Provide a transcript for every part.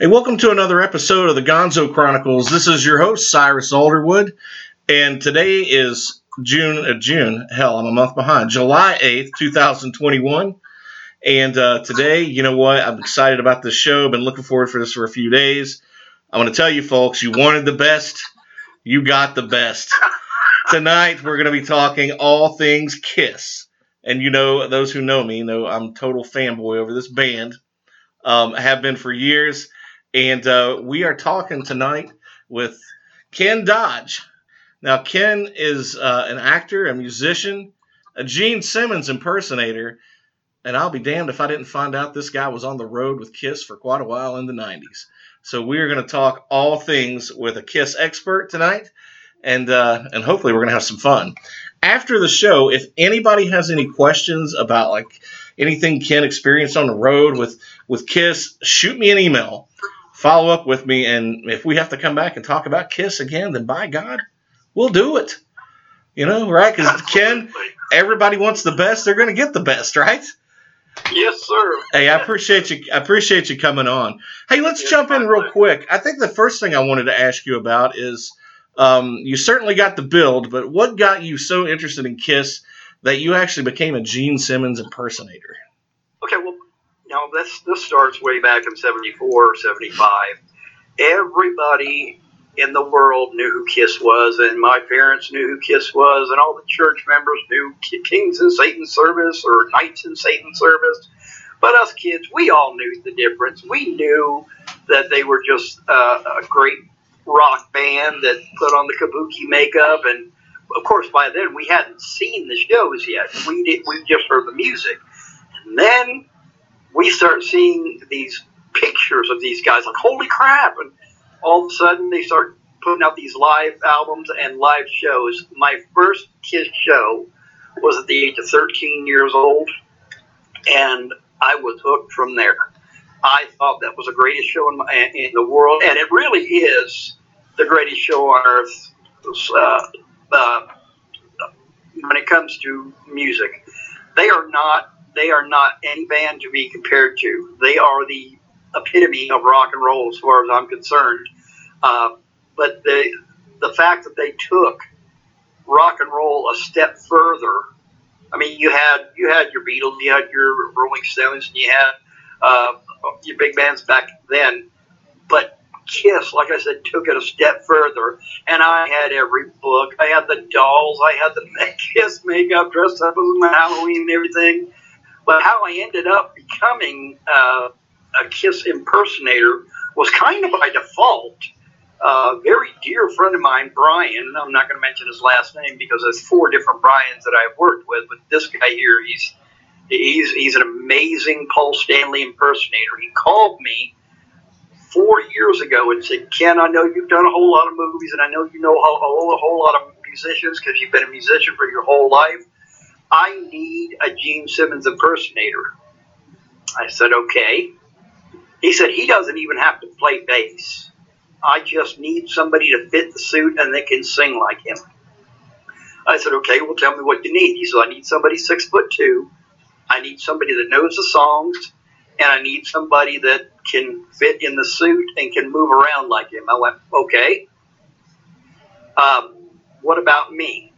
Hey, welcome to another episode of the Gonzo Chronicles. This is your host, Cyrus Alderwood, and today is June, uh, June, hell, I'm a month behind, July 8th, 2021. And uh, today, you know what? I'm excited about this show. I've Been looking forward for this for a few days. I want to tell you, folks, you wanted the best, you got the best. Tonight, we're going to be talking all things Kiss. And you know, those who know me know I'm total fanboy over this band. Um, have been for years and uh, we are talking tonight with Ken Dodge. Now, Ken is uh, an actor, a musician, a Gene Simmons impersonator, and I'll be damned if I didn't find out this guy was on the road with Kiss for quite a while in the 90s. So we are going to talk all things with a Kiss expert tonight, and uh, and hopefully we're going to have some fun. After the show, if anybody has any questions about like anything Ken experienced on the road with with Kiss, shoot me an email follow up with me. And if we have to come back and talk about Kiss again, then by God, we'll do it. You know, right? Because Ken, everybody wants the best. They're going to get the best, right? Yes, sir. Hey, I appreciate you. I appreciate you coming on. Hey, let's yes, jump in real quick. I think the first thing I wanted to ask you about is um, you certainly got the build, but what got you so interested in Kiss that you actually became a Gene Simmons impersonator? Okay, well, now this this starts way back in 74 75 everybody in the world knew who kiss was and my parents knew who kiss was and all the church members knew kings in satan's service or knights in satan's service. But us kids we all knew the difference. We knew that they were just uh, a great rock band that put on the kabuki makeup and of course by then we hadn't seen the shows yet. We did we just heard the music. And then we start seeing these pictures of these guys like holy crap! And all of a sudden they start putting out these live albums and live shows. My first kiss show was at the age of 13 years old and i was hooked from there. I thought that was the greatest show in, my, in the world and it really is the greatest show on earth uh, uh, when it comes to music. They are not they are not any band to be compared to. They are the epitome of rock and roll, as far as I'm concerned. Uh, but the the fact that they took rock and roll a step further. I mean, you had you had your Beatles, you had your Rolling Stones, and you had uh, your big bands back then. But Kiss, like I said, took it a step further, and I had every book. I had the dolls, I had the Kiss makeup, dressed up as Halloween and everything. But how I ended up becoming uh, a Kiss impersonator was kind of by default. Uh, a very dear friend of mine, Brian, I'm not going to mention his last name because there's four different Brians that I've worked with, but this guy here, he's he's he's an amazing Paul Stanley impersonator. He called me four years ago and said, "Ken, I know you've done a whole lot of movies, and I know you know a whole, a whole lot of musicians because you've been a musician for your whole life. I need a Gene Simmons impersonator. I said, okay. He said, he doesn't even have to play bass. I just need somebody to fit the suit and they can sing like him. I said, okay, well, tell me what you need. He said, I need somebody six foot two. I need somebody that knows the songs, and I need somebody that can fit in the suit and can move around like him. I went, okay. Um, what about me?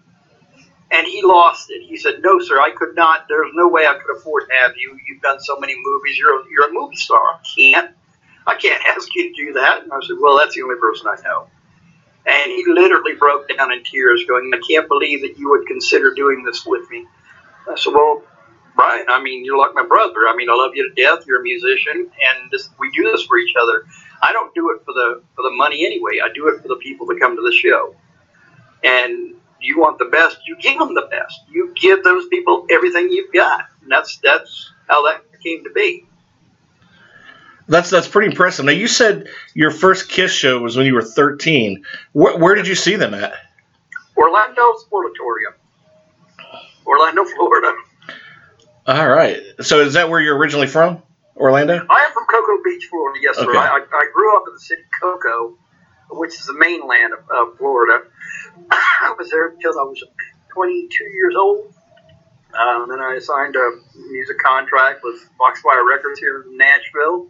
And he lost it. He said, "No, sir, I could not. There's no way I could afford to have you. You've done so many movies. You're a, you're a movie star. I can't. I can't ask you to do that." And I said, "Well, that's the only person I know." And he literally broke down in tears, going, "I can't believe that you would consider doing this with me." I said, "Well, Brian, I mean, you're like my brother. I mean, I love you to death. You're a musician, and this, we do this for each other. I don't do it for the for the money anyway. I do it for the people that come to the show." Want the best, you give them the best. You give those people everything you've got. And that's that's how that came to be. That's that's pretty impressive. Now you said your first Kiss show was when you were 13. Where, where did you see them at? Orlando Sportatorium, Orlando, Florida. All right. So is that where you're originally from? Orlando? I am from Cocoa Beach, Florida. Yes, sir. I, I grew up in the city of Cocoa, which is the mainland of, of Florida. I was there until I was 22 years old. Um, then I signed a music contract with Foxfire Records here in Nashville,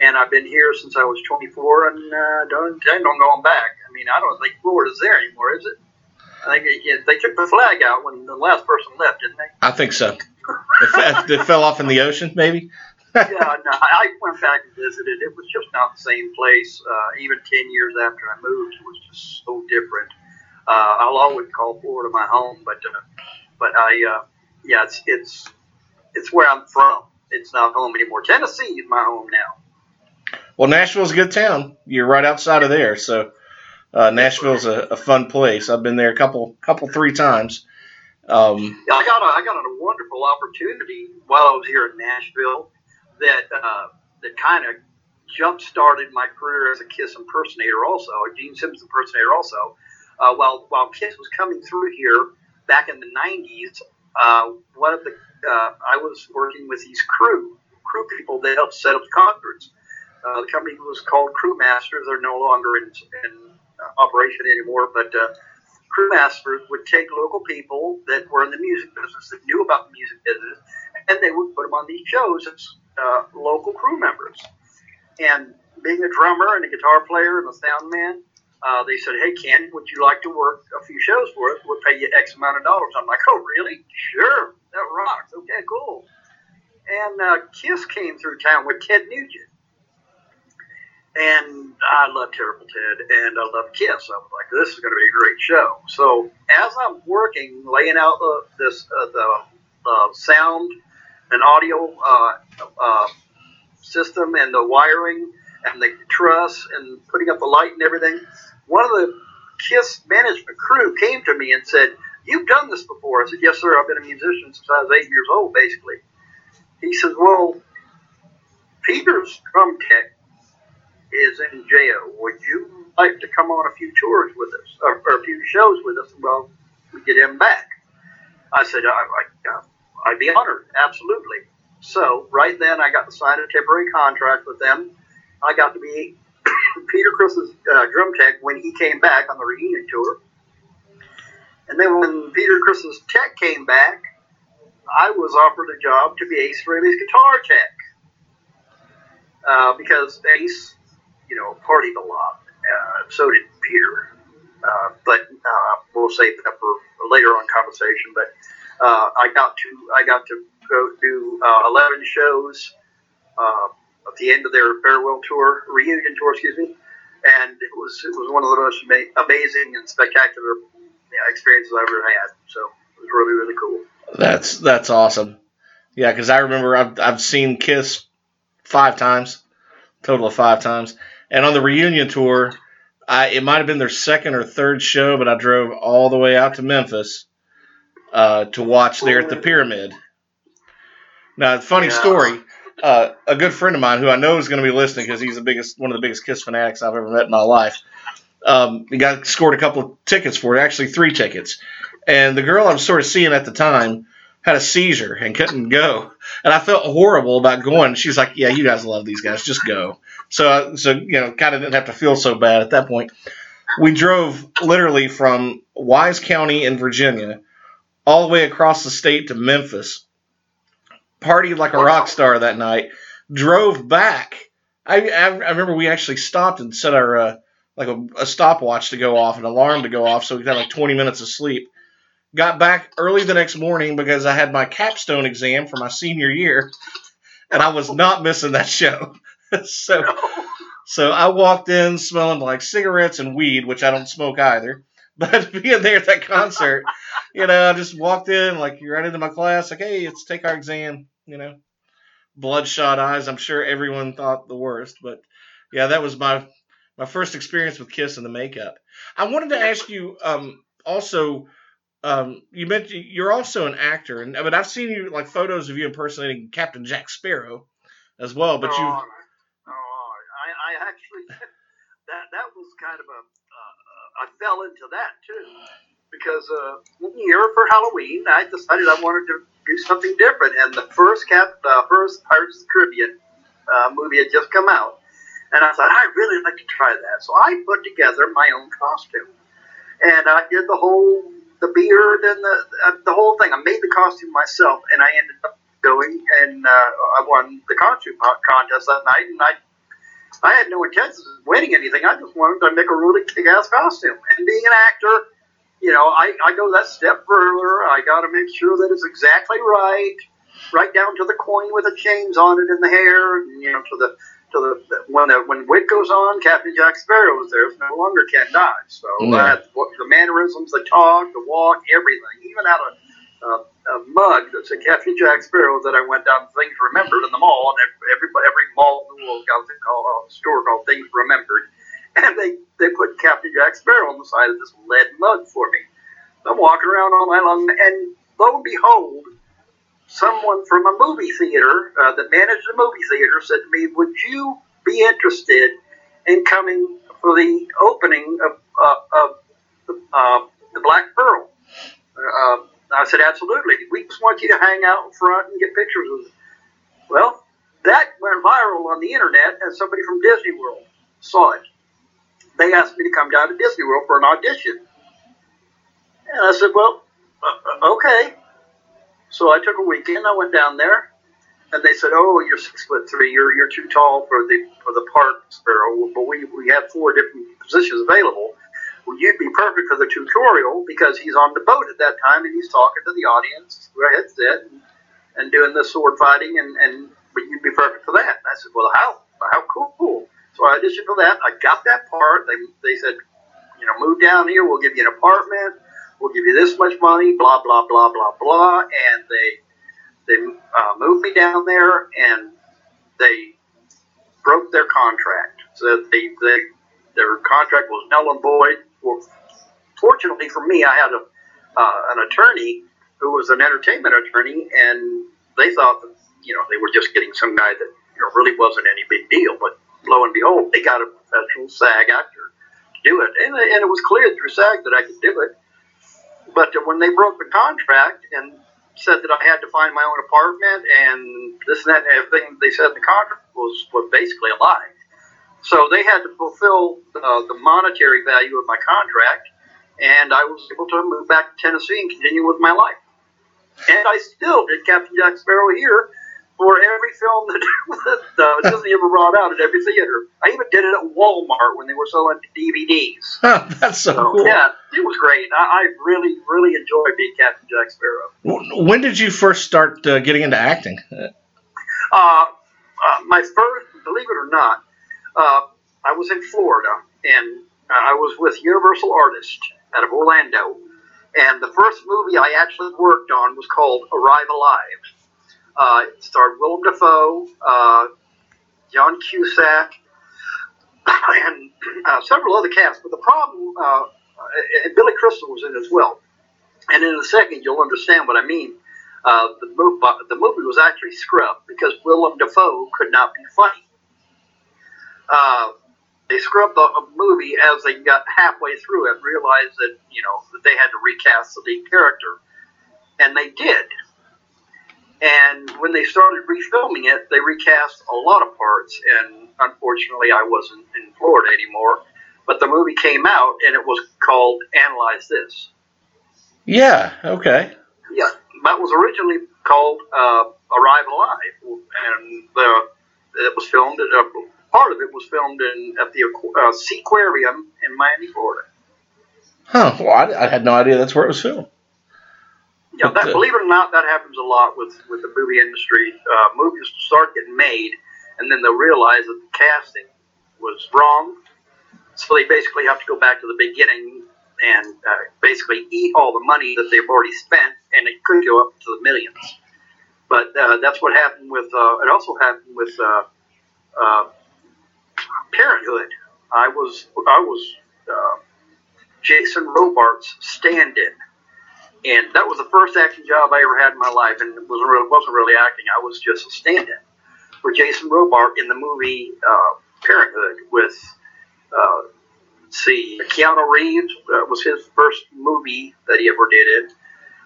and I've been here since I was 24, and uh, don't intend on going back. I mean, I don't think Florida's there anymore, is it? I think it, they took the flag out when the last person left, didn't they? I think so. It, it fell off in the ocean, maybe. yeah, no, I went back and visited. It was just not the same place. Uh, even ten years after I moved, it was just so different. Uh, I'll always call Florida my home, but uh, but I uh, yeah, it's it's it's where I'm from. It's not home anymore. Tennessee is my home now. Well, Nashville's a good town. You're right outside of there, so uh, Nashville's a, a fun place. I've been there a couple couple three times. Um, Yeah, I got a, I got a wonderful opportunity while I was here in Nashville that uh, that kind of jump started my career as a Kiss impersonator, also a Gene Simmons impersonator, also. Uh, while while Kiss was coming through here back in the '90s, uh, one of the uh, I was working with these crew crew people that helped set up the concerts. Uh, the company was called Crewmasters. They're no longer in, in operation anymore, but uh, crewmasters would take local people that were in the music business, that knew about the music business, and they would put them on these shows as uh, local crew members. And being a drummer and a guitar player and a sound man, uh, they said, "Hey Ken, would you like to work a few shows for us? We'll pay you X amount of dollars." I'm like, "Oh, really? Sure, that rocks. Okay, cool." And uh, Kiss came through town with Ted Nugent. And I love Terrible Ted and I love Kiss. I was like, this is going to be a great show. So as I'm working, laying out the, this uh, the uh, sound and audio uh, uh, system and the wiring and the truss and putting up the light and everything, one of the Kiss management crew came to me and said, "You've done this before." I said, "Yes, sir. I've been a musician since I was eight years old, basically." He says, "Well, Peter's drum tech is in jail. Would you like to come on a few tours with us, or, or a few shows with us? Well, we get him back. I said, I, I, I'd be honored, absolutely. So right then, I got to sign a temporary contract with them. I got to be Peter Criss's uh, drum tech when he came back on the reunion tour. And then when Peter Criss's tech came back, I was offered a job to be Ace Frehley's guitar tech. Uh, because Ace you know, partied a lot. Uh, so did Peter. Uh, but uh, we'll save that for later on conversation. But uh, I got to I got to go do uh, 11 shows uh, at the end of their farewell tour, reunion tour, excuse me. And it was it was one of the most amazing and spectacular you know, experiences I've ever had. So it was really really cool. that's that's awesome. Yeah, because I remember I've I've seen Kiss five times, total of five times, and on the reunion tour, I it might have been their second or third show, but I drove all the way out to Memphis uh, to watch there at the Pyramid. Now, funny Yeah. story. Uh, a good friend of mine who I know is going to be listening because he's the biggest, one of the biggest Kiss fanatics I've ever met in my life. Um, he got scored a couple of tickets for it, actually three tickets. And the girl I was sort of seeing at the time had a seizure and couldn't go. And I felt horrible about going. She's like, "Yeah, you guys love these guys, just go." So, uh, so you know, kind of didn't have to feel so bad at that point. We drove literally from Wise County in Virginia all the way across the state to Memphis. Partied like a rock star that night. Drove back. I, I, I remember we actually stopped and set our uh, like a, a stopwatch to go off, an alarm to go off, so we have like 20 minutes of sleep. Got back early the next morning because I had my capstone exam for my senior year, and I was not missing that show. so, so I walked in smelling like cigarettes and weed, which I don't smoke either. But being there at that concert, you know, I just walked in like you're right into my class, like, hey, let's take our exam, you know. Bloodshot eyes. I'm sure everyone thought the worst, but yeah, that was my my first experience with Kiss and the makeup. I wanted to ask you um, also. Um, you mentioned you're also an actor, and but I've seen you like photos of you impersonating Captain Jack Sparrow as well. But you, Oh, oh, I, I actually that that was kind of a I fell into that too. Because uh, one year for Halloween I decided I wanted to do something different, and the first cap uh, first Pirates of the Caribbean uh, movie had just come out, and I thought I'd really like to try that, so I put together my own costume, and I did the whole the beard and the uh, the whole thing. I made the costume myself, and I ended up going and uh, I won the costume contest that night, and I I had no intentions of winning anything. I just wanted to make a really kick-ass costume. And being an actor, you know, I, I go that step further. I got to make sure that it's exactly right, right down to the coin with the chains on it and the hair, and, you know, to the to the when the when wig goes on, Captain Jack Sparrow is there. It's no longer Ken Dodge. So Yeah. uh, the mannerisms, the talk, the walk, everything, even out of uh, a mug that said Captain Jack Sparrow that I went down to Things Remembered in the mall, and every every mall the world got a called a store called Things Remembered, and they they put Captain Jack Sparrow on the side of this lead mug for me. I'm walking around all night long, and lo and behold, someone from a movie theater uh, that managed a movie theater said to me, "Would you be interested in coming for the opening of uh, of uh, the Black Pearl?" Uh, said, "Absolutely. We just want you to hang out in front and get pictures with." Us. Well, that went viral on the internet, and somebody from Disney World saw it. They asked me to come down to Disney World for an audition, and I said, "Well, uh, okay." So I took a weekend. I went down there, and they said, "Oh, you're six foot three. You're you're too tall for the for the part sparrow. But we we have four different positions available. Well, you'd be perfect for the tutorial because he's on the boat at that time and he's talking to the audience through a headset and, and doing the sword fighting. And and but you'd be perfect for that." And I said, "Well, how how cool." So I auditioned for that. I got that part. They they said, "You know, move down here. We'll give you an apartment." we'll give you this much money, blah blah blah blah blah, and they they uh, moved me down there and they broke their contract. So they, they their contract was null and void. Well, fortunately for me, I had a uh, an attorney who was an entertainment attorney, and they thought that you know they were just getting some guy that you know really wasn't any big deal. But lo and behold, they got a professional SAG actor to do it, and, and it was clear through SAG that I could do it. But when they broke the contract and said that I had to find my own apartment and this and that and everything they said the contract was, was basically a lie. So they had to fulfill uh, the monetary value of my contract, and I was able to move back to Tennessee and continue with my life. And I still did Captain Jack Sparrow here for every film that, that uh, Disney ever brought out at every theater. I even did it at Walmart when they were selling DVDs. That's so So, cool. yeah, it was great. I, I really, really enjoyed being Captain Jack Sparrow. When did you first start uh, getting into acting? Uh, uh, my first, believe it or not, uh, I was in Florida and uh, I was with Universal Artists out of Orlando. And the first movie I actually worked on was called Arrive Alive. Uh, it starred Willem Dafoe, uh, John Cusack, and uh, several other casts. But the problem, uh, Billy Crystal was in as well. And in a second, you'll understand what I mean. Uh, the, movie, the movie was actually scrubbed because Willem Dafoe could not be funny. Uh, they scrubbed the movie as they got halfway through it, realized that you know that they had to recast the lead character, and they did. And when they started refilming it, they recast a lot of parts, and unfortunately, I wasn't in Florida anymore. But the movie came out, and it was called Analyze This. Yeah. Okay. Yeah, that was originally called uh, Arrive Alive, and the it was filmed. At, uh, part of it was filmed in at the uh, Seaquarium in Miami, Florida. Huh. Well, I, I had no idea that's where it was filmed. Yeah, that, uh, believe it or not, that happens a lot with with the movie industry. Uh, movies start getting made, and then they'll realize that the casting was wrong, so they basically have to go back to the beginning and uh, basically eat all the money that they've already spent, and it could go up to the millions. But uh, that's what happened with. Uh, it also happened with uh, uh, Parenthood. I was I was uh, Jason Robards' stand-in, and that was the first acting job I ever had in my life, and it wasn't really, wasn't really acting. I was just a stand-in for Jason Robart in the movie uh, Parenthood with. Uh, see, Keanu Reeves uh, was his first movie that he ever did it.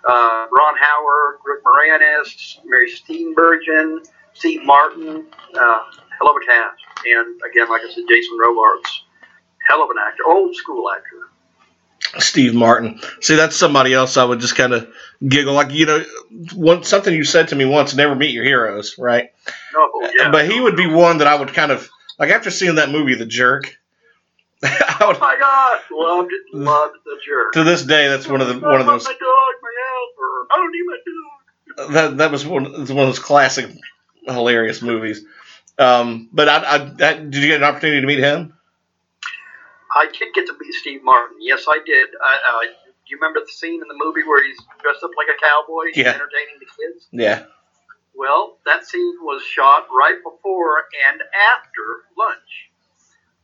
Uh, Ron Howard, Rick Moranis, Mary Steenburgen, Steve Martin, uh, hell of a cast. And again, like I said, Jason Robards, hell of an actor, old school actor. Steve Martin. See, that's somebody else I would just kind of giggle. Like, you know, one, something you said to me once never meet your heroes, right? No, yeah. But he would be one that I would kind of Like after seeing that movie, The Jerk. oh my God, loved it, loved The Jerk. To this day, that's one of the one of those. My dog, my helper. I don't need my dog. That that was one, one of those classic, hilarious movies. Um, but I, I, that, did you get an opportunity to meet him? I did get to meet Steve Martin. Yes, I did. I, uh, do you remember the scene in the movie where he's dressed up like a cowboy yeah. entertaining the kids? Yeah. Well, that scene was shot right before and after lunch.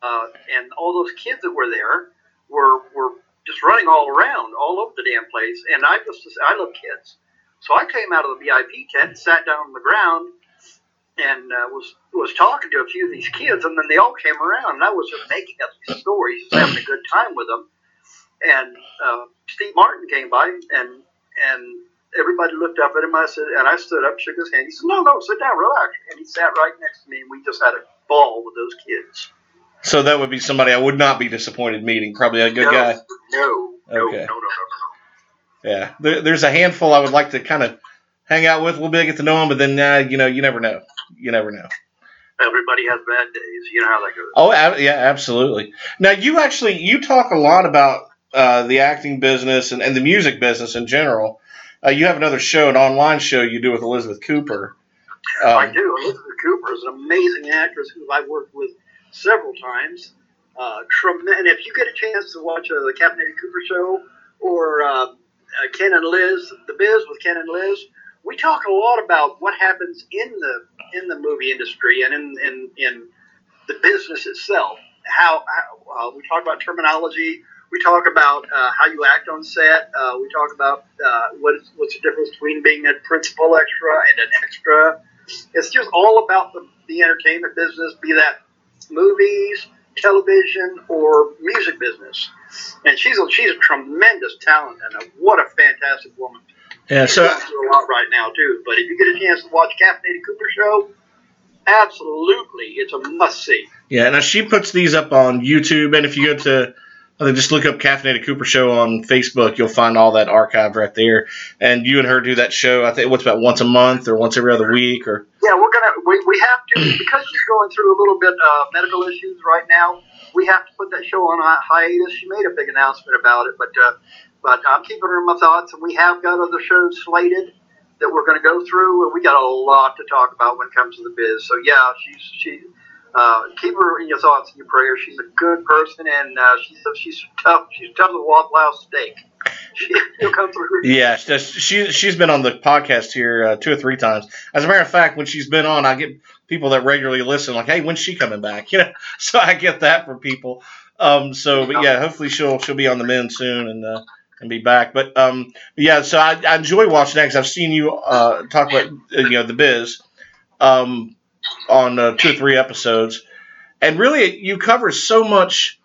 Uh, and all those kids that were there were, were just running all around, all over the damn place. And I just, I love kids. So I came out of the VIP tent, sat down on the ground, and uh, was was talking to a few of these kids, and then they all came around, and I was just making up these stories, having a good time with them. And uh, Steve Martin came by, and and everybody looked up at him. I said, and I stood up, shook his hand. He said, "No, no, sit down, relax." And he sat right next to me, and we just had a ball with those kids. So that would be somebody I would not be disappointed meeting. Probably a good no, guy. No, no, Okay. no, no, no, no. Yeah, there, there's a handful I would like to kind of hang out with a little bit, get to know them, but then uh, you know, you never know. You never know. Everybody has bad days. You know how that goes. Oh, ab- yeah, absolutely. Now you actually you talk a lot about uh, the acting business and, and the music business in general. Uh, you have another show, an online show you do with Elizabeth Cooper. I Um, do. Elizabeth Cooper is an amazing actress who I've worked with several times. Uh, trem- and if you get a chance to watch uh, the Captain Eddie Cooper show or uh, Ken and Liz, The Biz with Ken and Liz, we talk a lot about what happens in the in the movie industry and in in, in the business itself. How, how uh, we talk about terminology. We talk about uh, how you act on set. Uh, we talk about uh, what is, what's the difference between being a principal extra and an extra. It's just all about the, the entertainment business, be that movies, television, or music business. And she's a, she's a tremendous talent and a, what a fantastic woman. Yeah, so going through a lot right now too. But if you get a chance to watch Eddie Cooper show, absolutely, it's a must see. yeah, now she puts these up on YouTube, and if you go to I think just look up Caffeinated Cooper Show on Facebook. You'll find all that archive right there. And you and her do that show. I think what's about once a month or once every other week or Yeah, we're gonna we, we have to because she's going through a little bit uh, medical issues right now. We have to put that show on hi- hiatus. She made a big announcement about it, but uh, but I'm keeping her in my thoughts, and we have got other shows slated that we're going to go through, and we got a lot to talk about when it comes to the biz. So yeah, she's she. Uh, keep her in your thoughts and your prayers. She's a good person, and uh, she's she's tough. She's tough as a Waffle House steak. She, she'll come through. Yeah, she, she she's been on the podcast here uh, two or three times. As a matter of fact, when she's been on, I get people that regularly listen, like, "Hey, when's she coming back?" You know, so I get that from people. Um, so, but yeah, hopefully she'll she'll be on the men soon and uh, and be back. But um, yeah, so I, I enjoy watching that because I've seen you uh, talk about uh, you know the biz um, on uh, two or three episodes, and really you cover so much.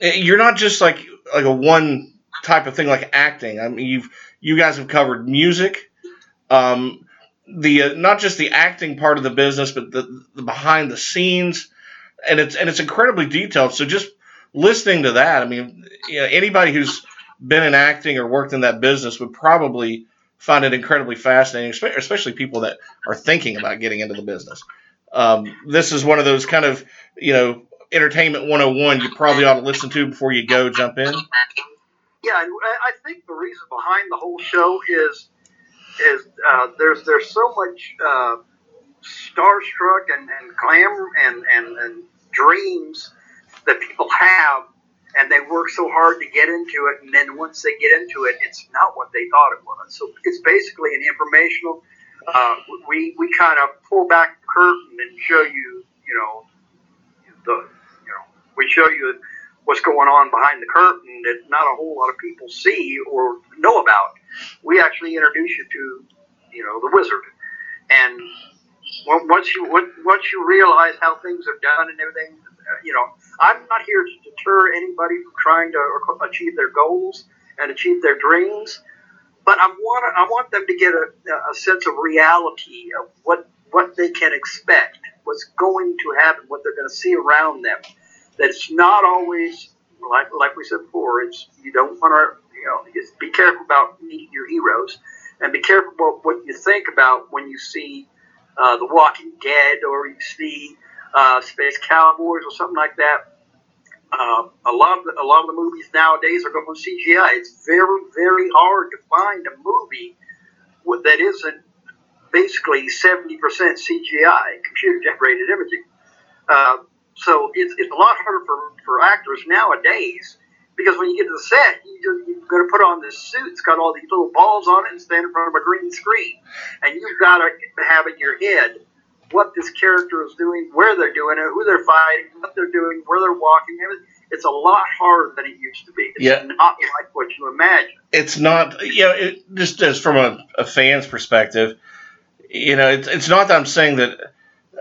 eh, You're not just like like a one type of thing like acting. I mean, you've you guys have covered music, um, the uh, not just the acting part of the business, but the, the behind the scenes, and it's and it's incredibly detailed. So just listening to that, I mean, you know, anybody who's been in acting or worked in that business would probably find it incredibly fascinating, especially people that are thinking about getting into the business. Um, this is one of those kind of you know entertainment 101 you probably ought to listen to before you go jump in. Yeah, I think the reason behind the whole show is is uh, there's there's so much uh, starstruck and, and glamour and, and, and dreams that people have, and they work so hard to get into it, and then once they get into it, it's not what they thought it was. So it's basically an informational. Uh, we we kind of pull back the curtain and show you, you know, the you know we show you what's going on behind the curtain that not a whole lot of people see or know about. We actually introduce you to, you know, the wizard, and once you once you realize how things are done and everything, uh, you know, I'm not here to deter anybody from trying to achieve their goals and achieve their dreams, but I want I want them to get a, a sense of reality of what what they can expect, what's going to happen, what they're going to see around them that it's not always like like we said before. It's you don't want to you know just be careful about meeting your heroes, and be careful about what you think about when you see uh, The Walking Dead or you see uh, Space Cowboys or something like that. Uh, a lot of the, a lot of the movies nowadays are going CGI. It's very very hard to find a movie that isn't basically 70% CGI, computer generated imaging. Uh, so it's, it's a lot harder for, for actors nowadays because when you get to the set, you, you've got to put on this suit. It's got all these little balls on it and stand in front of a green screen. And you've got to have in your head what this character is doing, where they're doing it, who they're fighting, what they're doing, where they're walking. It's a lot harder than it used to be. It's yeah. not like what you imagine. It's not, you know, it, just as from a, a fan's perspective, you know, it's, it's not that I'm saying that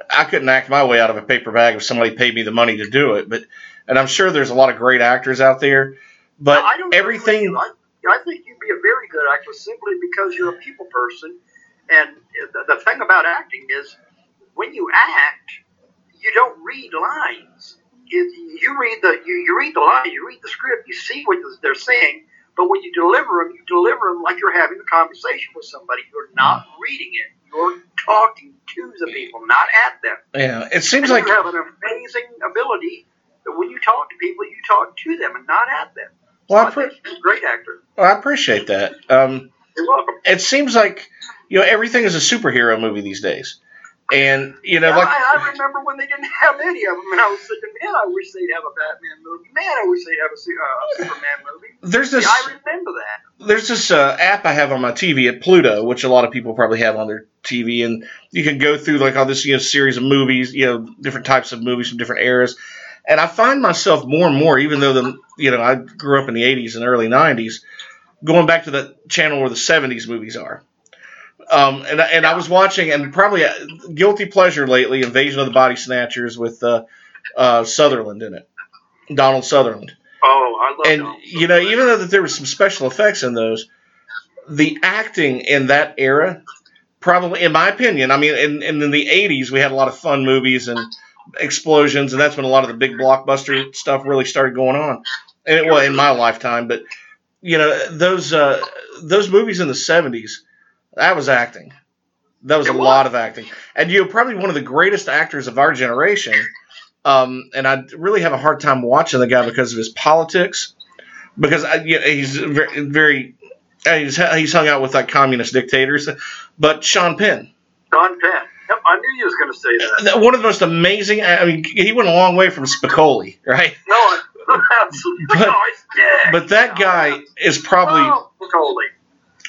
I couldn't act my way out of a paper bag if somebody paid me the money to do it, but and I'm sure there's a lot of great actors out there, but I don't everything. I, I think you'd be a very good actor simply because you're a people person, and the, the thing about acting is when you act, you don't read lines. You, read the you, you read the line, you read the script, you see what they're saying, but when you deliver them, you deliver them like you're having a conversation with somebody. You're not reading it. You're talking to the people, not at them. Yeah, it seems and like you have an amazing ability that when you talk to people, you talk to them and not at them. Well, I, pre- he's a great actor. Well, I appreciate that. Um, You're welcome. It seems like you know everything is a superhero movie these days, and you know, yeah, like I, I, remember when they didn't have any of them, and I was thinking, man, I wish they'd have a Batman movie. Man, I wish they'd have a, uh, Superman movie. There's this. Yeah, I remember that. There's this uh, app I have on my TV at Pluto, which a lot of people probably have on their TV, and you can go through like all this you know series of movies, you know, different types of movies from different eras and I find myself more and more, even though the you know I grew up in the '80s and early '90s, going back to the channel where the '70s movies are. Um, and and I was watching, and probably a guilty pleasure lately, Invasion of the Body Snatchers with uh, uh, Sutherland in it, Donald Sutherland. Oh, I love. And Donald you know, even though that there was some special effects in those, the acting in that era, probably, in my opinion, I mean, in, in the '80s we had a lot of fun movies and explosions, and that's when a lot of the big blockbuster stuff really started going on. And it was in my lifetime, but you know those uh, those movies in the seventies, that was acting. That was a lot of acting, and you're probably one of the greatest actors of our generation. Um, and I really have a hard time watching the guy because of his politics, because I, you know, he's very, very he's, uh, he's hung out with like communist dictators. But Sean Penn. Sean Penn. Yep, I knew you was going to say that. One of the most amazing. I mean, he went a long way from Spicoli, right? No, absolutely. But, but that guy is probably. Oh, Spicoli.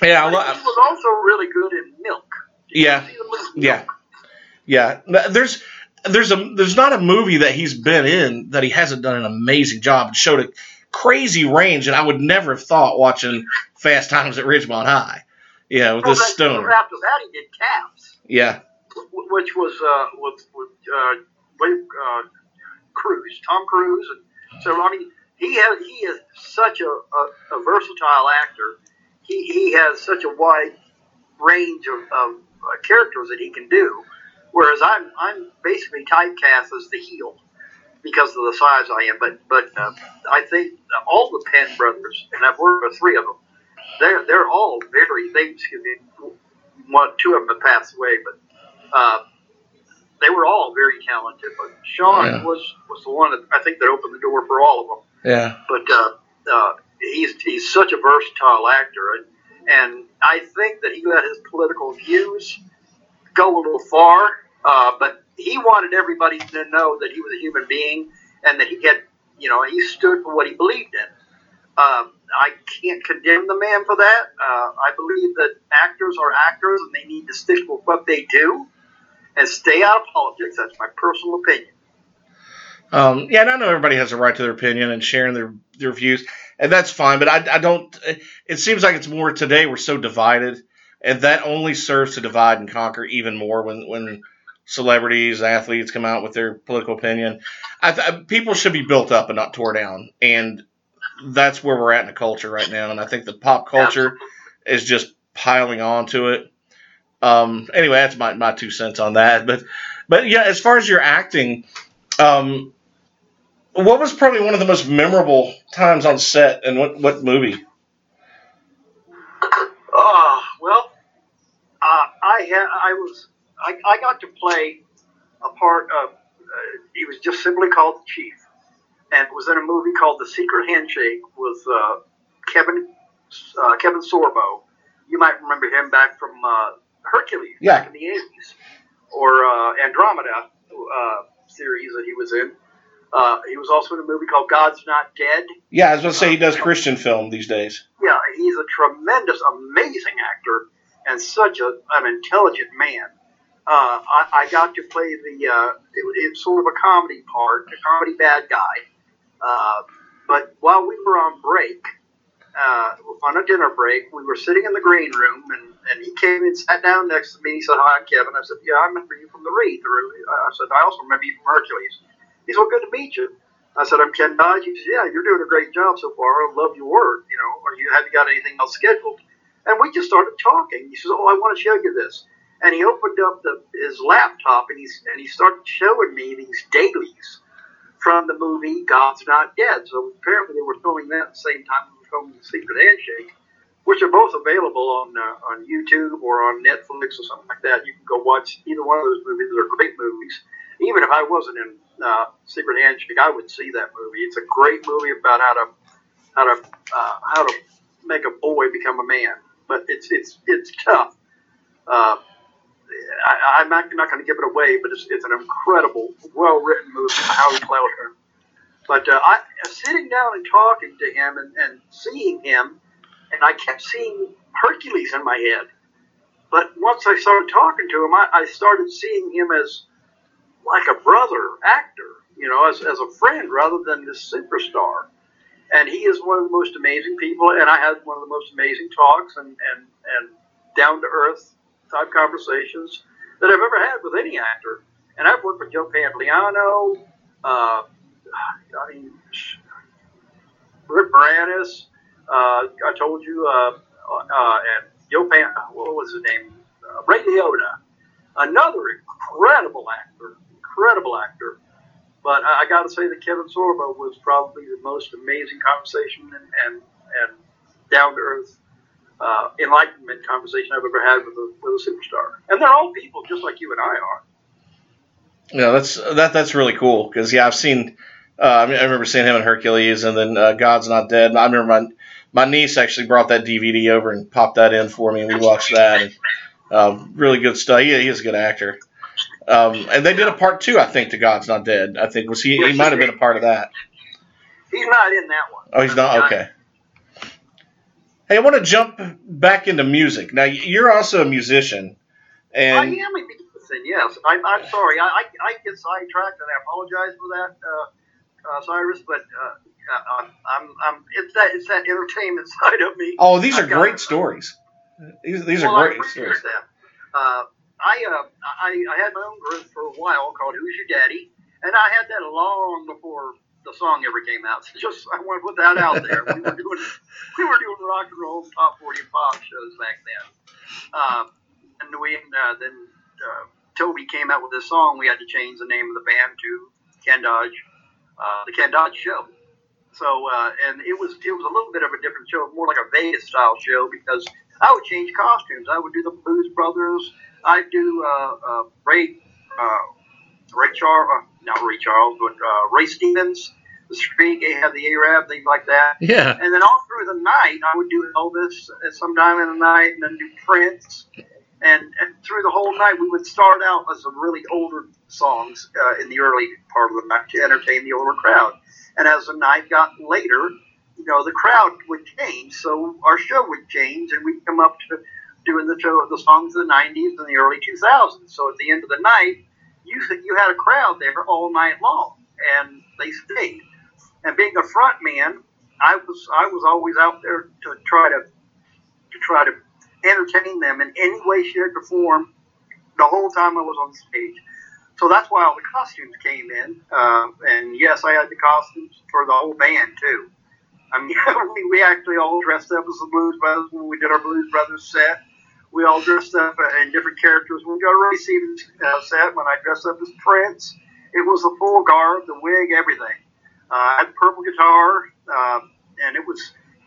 Yeah, but he was also really good in Milk. Yeah, yeah, yeah. There's there's a there's not a movie that he's been in that he hasn't done an amazing job and showed a crazy range, and I would never have thought watching Fast Times at Ridgemont High. Yeah, with well, this stoner. After that, he did Taps. Yeah which was uh, with with uh, uh, Cruise, Tom Cruise, and so I mean he has he is such a, a, a versatile actor. He he has such a wide range of, of uh, characters that he can do. Whereas I'm I'm basically typecast as the heel because of the size I am. But but uh, I think all the Penn brothers, and I've worked with three of them. They're they're all very they excuse me, one two of them have passed away, but uh, they were all very talented, but Sean yeah. was was the one that I think that opened the door for all of them. Yeah. But uh, uh, he's he's such a versatile actor, and I think that he let his political views go a little far. Uh, but he wanted everybody to know that he was a human being and that he had, you know, he stood for what he believed in. Uh, I can't condemn the man for that. Uh, I believe that actors are actors and they need to stick with what they do and stay out of politics. That's my personal opinion. Um, yeah, and I know everybody has a right to their opinion and sharing their, their views, and that's fine. But I, I don't. It seems like it's more today. We're so divided, and that only serves to divide and conquer even more when when celebrities, athletes come out with their political opinion. I th- people should be built up and not tore down, and that's where we're at in the culture right now. And I think the pop culture is just piling on to it. Um, anyway, that's my, my two cents on that. But but yeah, as far as your acting, um, what was probably one of the most memorable times on set, and what what movie? Uh, well, uh, I had I was I, I got to play a part of he was just simply called the Chief, and was in a movie called The Secret Handshake with uh, Kevin uh, Kevin Sorbo. You might remember him back from uh, Hercules Yeah. back in the eighties, or uh, Andromeda uh, series that he was in. Uh, he was also in a movie called God's Not Dead. Yeah, I was going to say he does Christian film these days. Yeah, he's a tremendous, amazing actor and such a, an intelligent man. Uh, I, I got to play the uh, it, it's sort of a comedy part, a comedy bad guy. Uh, but while we were on break, uh, on a dinner break, we were sitting in the green room, and, and he came and sat down next to me. He said, "Hi, I'm Kevin." I said, "Yeah, I remember you from the Reed." I said, "I also remember you from Hercules." He said, well, good to meet you. I said, I'm Ken Dodge. He said, yeah, you're doing a great job so far. I love your work, you know, or you have you got anything else scheduled? And we just started talking. He says, oh, I want to show you this. And he opened up the, his laptop and, he's, and he started showing me these dailies from the movie God's Not Dead. So apparently they were filming that at the same time we were filming The Secret Handshake, which are both available on uh, on YouTube or on Netflix or something like that. You can go watch either one of those movies. They're great movies even if I wasn't in uh, Secret Handshake, I would see that movie. It's a great movie about how to how to uh, how to make a boy become a man. But it's it's it's tough. Uh, I, I'm not, not going to give it away, but it's, it's an incredible, well written movie by Howie Clouder. But uh, I sitting down and talking to him and, and seeing him, and I kept seeing Hercules in my head. But once I started talking to him, I, I started seeing him as like a brother actor, you know, as, as a friend rather than this superstar. And he is one of the most amazing people, and I had one of the most amazing talks and, and, and down to earth type conversations that I've ever had with any actor. And I've worked with Joe Pantoliano, uh, I mean, Rick Moranis, uh, I told you, uh, uh, and Joe Pan, what was his name? Uh, Ray Liotta, another incredible actor incredible actor. But I, I got to say that Kevin Sorbo was probably the most amazing conversation and and, and down to earth, uh, enlightenment conversation I've ever had with a, with a superstar. And they're all people just like you and I are. Yeah, that's that that's really cool because yeah, I've seen. Uh, I, mean, I remember seeing him in Hercules, and then uh, God's Not Dead. I remember my my niece actually brought that DVD over and popped that in for me, and we watched that. And, uh, really good stuff. He, he is a good actor. Um, and they did a part two, I think, to God's Not Dead. I think was he? He might have been a part of that. He's not in that one. Oh, he's not. Okay. Hey, I want to jump back into music. Now, you're also a musician, and I am a musician. Yes, I, I'm sorry. I, I, I get sidetracked, and I apologize for that, uh, uh, Cyrus. But uh, I'm, I'm, I'm, it's that it's that entertainment side of me. oh, these are I great stories. These, these well, are great stories. that. I, uh, I I had my own group for a while called Who's Your Daddy, and I had that long before the song ever came out. So just I want to put that out there. we were doing we were doing rock and roll, top forty, pop shows back then. Uh, and we uh, then uh, Toby came out with this song. We had to change the name of the band to Ken Dodge, uh, the Ken Dodge Show. So uh, and it was it was a little bit of a different show, more like a Vegas style show because I would change costumes. I would do the Blues Brothers. I'd do uh, uh, Ray uh, Ray Charles, uh, not Ray Charles, but uh, Ray Stevens, the Streak. Ahab the Arab, things like that. Yeah. And then all through the night, I would do Elvis at some time in the night, and then do Prince. And, and through the whole night, we would start out with some really older songs uh, in the early part of the night to entertain the older crowd. And as the night got later, you know, the crowd would change, so our show would change, and we'd come up to doing the show, the songs of the '90s and the early 2000s. So at the end of the night, you you had a crowd there all night long, and they stayed. And being a front man, I was I was always out there to try to to try to entertain them in any way, shape, or form the whole time I was on stage. So that's why all the costumes came in. Uh, and yes, I had the costumes for the whole band too. I mean, we, we actually all dressed up as the Blues Brothers when we did our Blues Brothers set. We all dressed up in different characters. When a Ray Stevens uh, set, when I dressed up as Prince, it was the full garb, the wig, everything. Uh, I had purple guitar, uh, and it was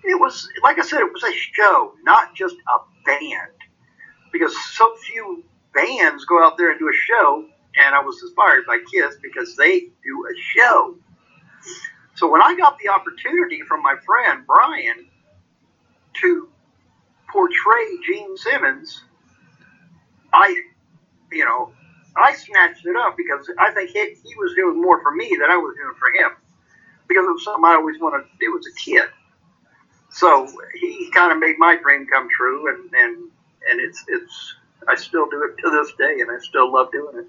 it was like I said, it was a show, not just a band, because so few bands go out there and do a show and I was inspired by Kiss because they do a show. So when I got the opportunity from my friend Brian to portray Gene Simmons, I, you know, I snatched it up because I think he, he was doing more for me than I was doing for him because it was something I always wanted to do as a kid. So he kind of made my dream come true, and and and it's it's I still do it to this day, and I still love doing it.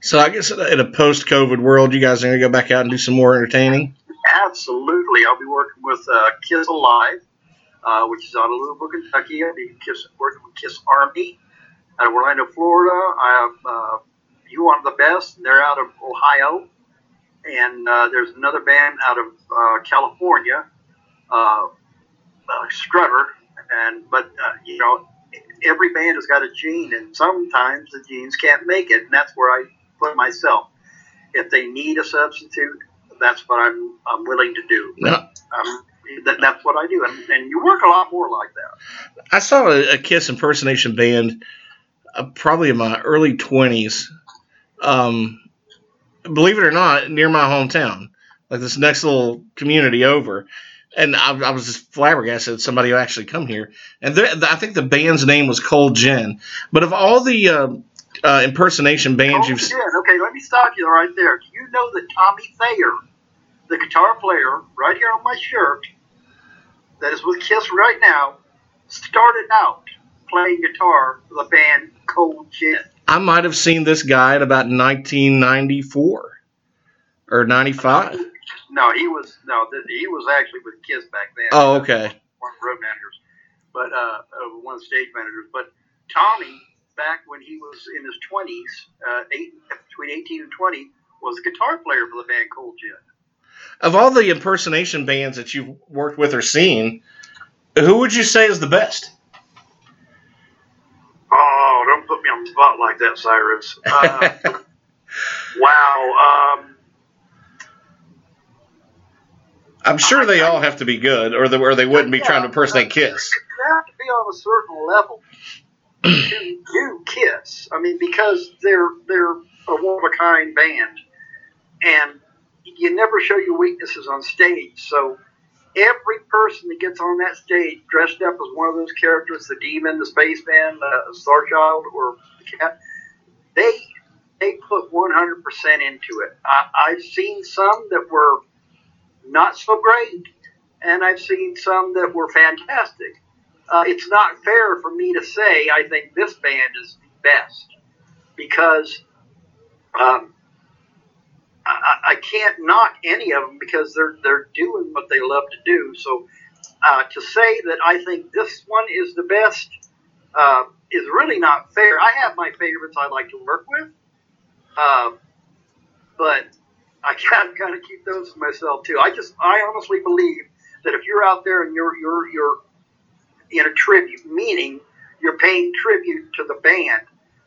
So I guess in a post-COVID world, you guys are going to go back out and do some more entertaining. Absolutely, I'll be working with uh, Kiss Alive, uh, which is out of Louisville, Kentucky. I'll be Kiss, working with Kiss Army out of Orlando, Florida. I have uh, You Want the Best. They're out of Ohio, and uh, there's another band out of uh, California, uh, uh, Strutter. And but uh, you know, every band has got a gene, and sometimes the genes can't make it, and that's where I put myself. If they need a substitute, that's what I'm I'm willing to do. No. Um, that, that's what I do, and, and you work a lot more like that. I saw a, a Kiss impersonation band uh, probably in my early 20s. Um, believe it or not, near my hometown, like this next little community over. And I, I was just flabbergasted somebody would actually come here. And there- I think the band's name was Cold Gin. But of all the uh, uh, impersonation bands you've yeah. Okay, let me stop you right there. Do you know that Tommy Thayer, the guitar player, right here on my shirt, that is with Kiss right now, started out playing guitar for the band Cold Gin. I might have seen this guy at about 1994 or 95. No, he was no, he was actually with Kiss back then. Oh, okay. One of the road managers, but uh, uh, one stage managers. But Tommy, back when he was in his twenties, uh, eight, between eighteen and twenty, was a guitar player for the band Cold Gin. Of all the impersonation bands that you've worked with or seen, who would you say is the best? Oh, don't put me on the spot like that, Cyrus. Uh, wow. Um, I'm sure they all have to be good, or, the, or they wouldn't be trying to impersonate Kiss. You have to be on a certain level to do Kiss. I mean, because they're they're a one of a kind band, and you never show your weaknesses on stage. So every person that gets on that stage dressed up as one of those characters, the demon, the spaceman, uh, Starchild, or the cat, they they put 100% into it. I, I've seen some that were not so great, and I've seen some that were fantastic. Uh, it's not fair for me to say I think this band is the best because um, I, I can't knock any of them because they're they're doing what they love to do. So uh, to say that I think this one is the best uh, is really not fair. I have my favorites I like to work with, uh, but I gotta kind of keep those to myself too. I just I honestly believe that if you're out there and you're you're you're in a tribute, meaning you're paying tribute to the band,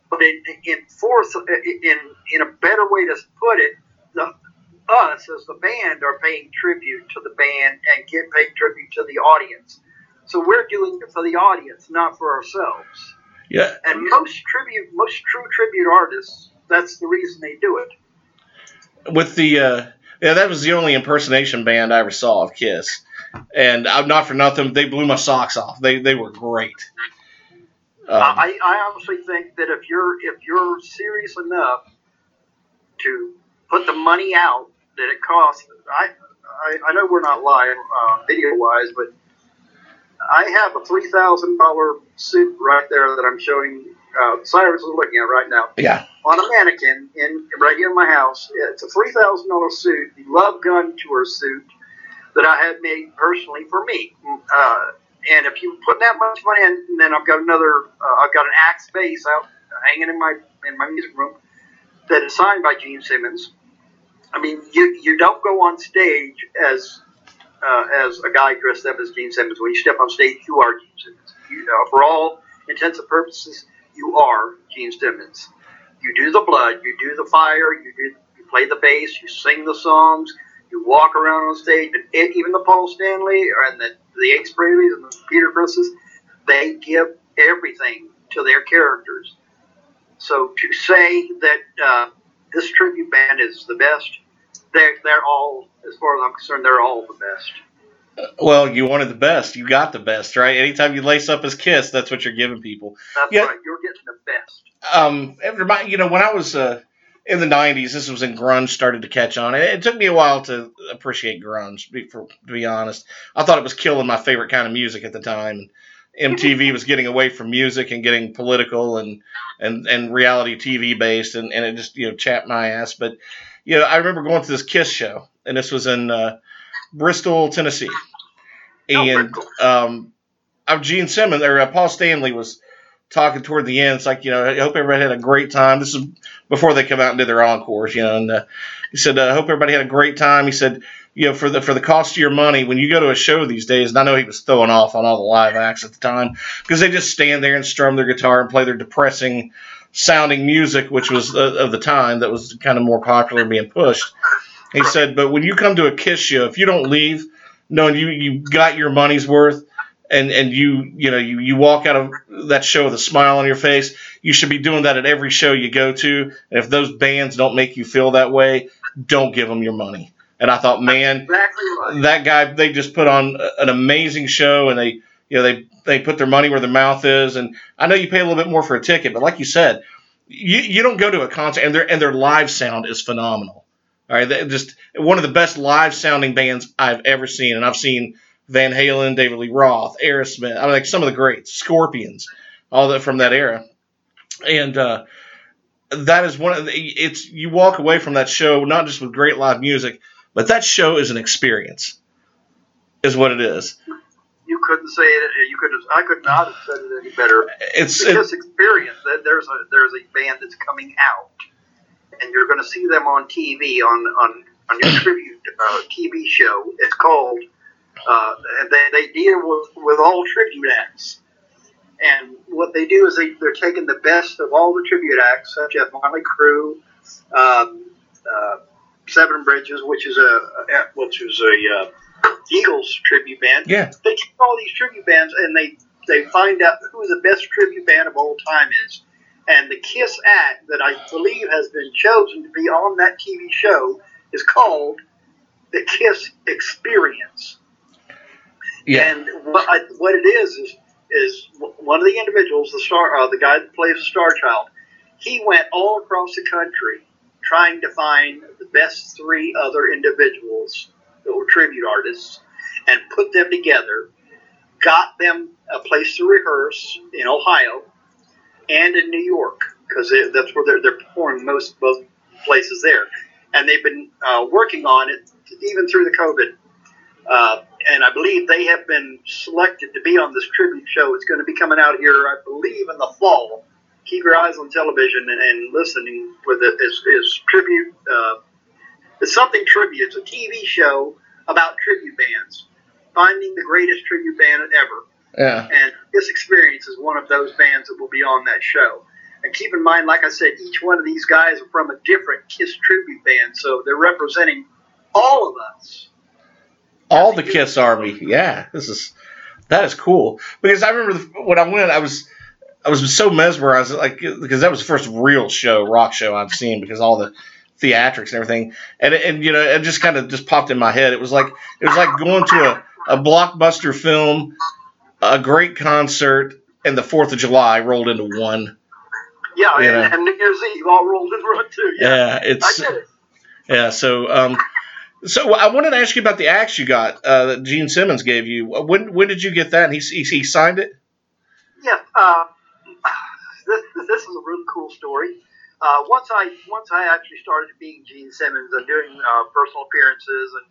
but in in fourth in in a better way to put it, the us as the band are paying tribute to the band and get paid tribute to the audience. So we're doing it for the audience, not for ourselves. Yeah, And most tribute, most true tribute artists, that's the reason they do it. with the uh, yeah, that was the only impersonation band I ever saw of Kiss, and I'm not for nothing. They blew my socks off. They they were great. Um, I, I honestly think that if you're if you're serious enough to put the money out that it costs, I I, I know we're not live uh, video wise, but I have a three thousand dollar suit right there that I'm showing. Uh, Cyrus is looking at right now yeah, on a mannequin in right here in my house. It's a three thousand dollar suit, the Love Gun Tour suit that I had made personally for me. Uh, and if you put that much money in, and then I've got another, uh, I've got an axe bass out hanging in my in my music room that is signed by Gene Simmons. I mean, you you don't go on stage as uh, as a guy dressed up as Gene Simmons. When you step on stage, you are Gene Simmons. You, uh, for all intents and purposes, you are Gene Simmons. You do the blood, you do the fire, you do you play the bass, you sing the songs, you walk around on stage. And even the Paul Stanley and the the Ace Frehleys and the Peter Criss's, they give everything to their characters. So to say that uh, this tribute band is the best. They're they're all, as far as I'm concerned, they're all the best. Well, you wanted the best. You got the best, right? Anytime you lace up as Kiss, that's what you're giving people. That's Yeah. right. You're getting the best. Um, it remind- you know, when I was uh, in the '90s, this was when grunge started to catch on. It, it took me a while to appreciate grunge. Be, for, to be honest, I thought it was killing my favorite kind of music at the time. MTV was getting away from music and getting political and and and reality TV based, and, and it just you know chapped my ass. But you know, I remember going to this Kiss show, and this was in uh, Bristol, Tennessee, Oh, and um, uh, Gene Simmons or uh, Paul Stanley was talking toward the end. It's like you know, I hope everybody had a great time. This is before they come out and do their encores, you know. And uh, he said, I hope everybody had a great time. He said, you know, for the for the cost of your money, when you go to a show these days, and I know he was throwing off on all the live acts at the time because they just stand there and strum their guitar and play their depressing sounding music, which was uh, of the time that was kind of more popular being pushed. He said, but when you come to a Kiss show, if you don't leave knowing you you got your money's worth and and you you know you you walk out of that show with a smile on your face, you should be doing that at every show you go to. And if those bands don't make you feel that way, don't give them your money. And I thought, man, Exactly right. that guy they just put on an amazing show and they you know they they put their money where their mouth is. And I know you pay a little bit more for a ticket but like you said you you don't go to a concert and their and their live sound is phenomenal. All right. They just one of the best live sounding bands I've ever seen. And I've seen Van Halen David Lee Roth Aerosmith I mean like some of the greats Scorpions all that from that era. And uh that is one of the it's you walk away from that show not just with great live music but that show is an experience is what it is couldn't say it. You could. have I could not have said it any better. it's It's it, this experience that there's a there's a band that's coming out, and you're going to see them on TV on on on your tribute uh, TV show. It's called. Uh, and they, they deal with, with all tribute acts. And what they do is they, they're taking the best of all the tribute acts, such as Motley Crue, um, uh, Seven Bridges, which is a, a which is a uh, Eagles tribute band yeah they take all these tribute bands and they they find out who the best tribute band of all time is. And the Kiss act that I believe has been chosen to be on that TV show is called the Kiss Experience. yeah And what, I, what it is is is one of the individuals, the star, uh, the guy that plays the Star Child, he went all across the country trying to find the best three other individuals that were tribute artists and put them together. Got them a place to rehearse in Ohio and in New York because that's where they're, they're performing most both places there, and they've been uh, working on it even through the COVID. Uh, and I believe they have been selected to be on this tribute show. It's going to be coming out here, I believe, in the fall. Keep your eyes on television and, and listening with it. It's, tribute. Uh, it's something tribute. It's a TV show about tribute bands, finding the greatest tribute band ever. yeah And this experience is one of those bands that will be on that show. And keep in mind, like I said, each one of these guys are from a different Kiss tribute band, so they're representing all of us. all the Kiss Army. Yeah, this is that is cool because I remember when I went, I was I was so mesmerized, like because that was the first real show, rock show I've seen because all the theatrics and everything, and and you know it just kind of just popped in my head. It was like it was like going to a, a blockbuster film, a great concert, and the Fourth of July rolled into one. Yeah, Yeah. And, and New Year's Eve all rolled into one too. Yeah, Yeah, I it's it. yeah. So um, so I wanted to ask you about the axe you got uh, that Gene Simmons gave you. When when did you get that? And he he, he signed it. Yeah, uh, this, this is a really cool story. Uh, once I once I actually started being Gene Simmons and doing uh, personal appearances and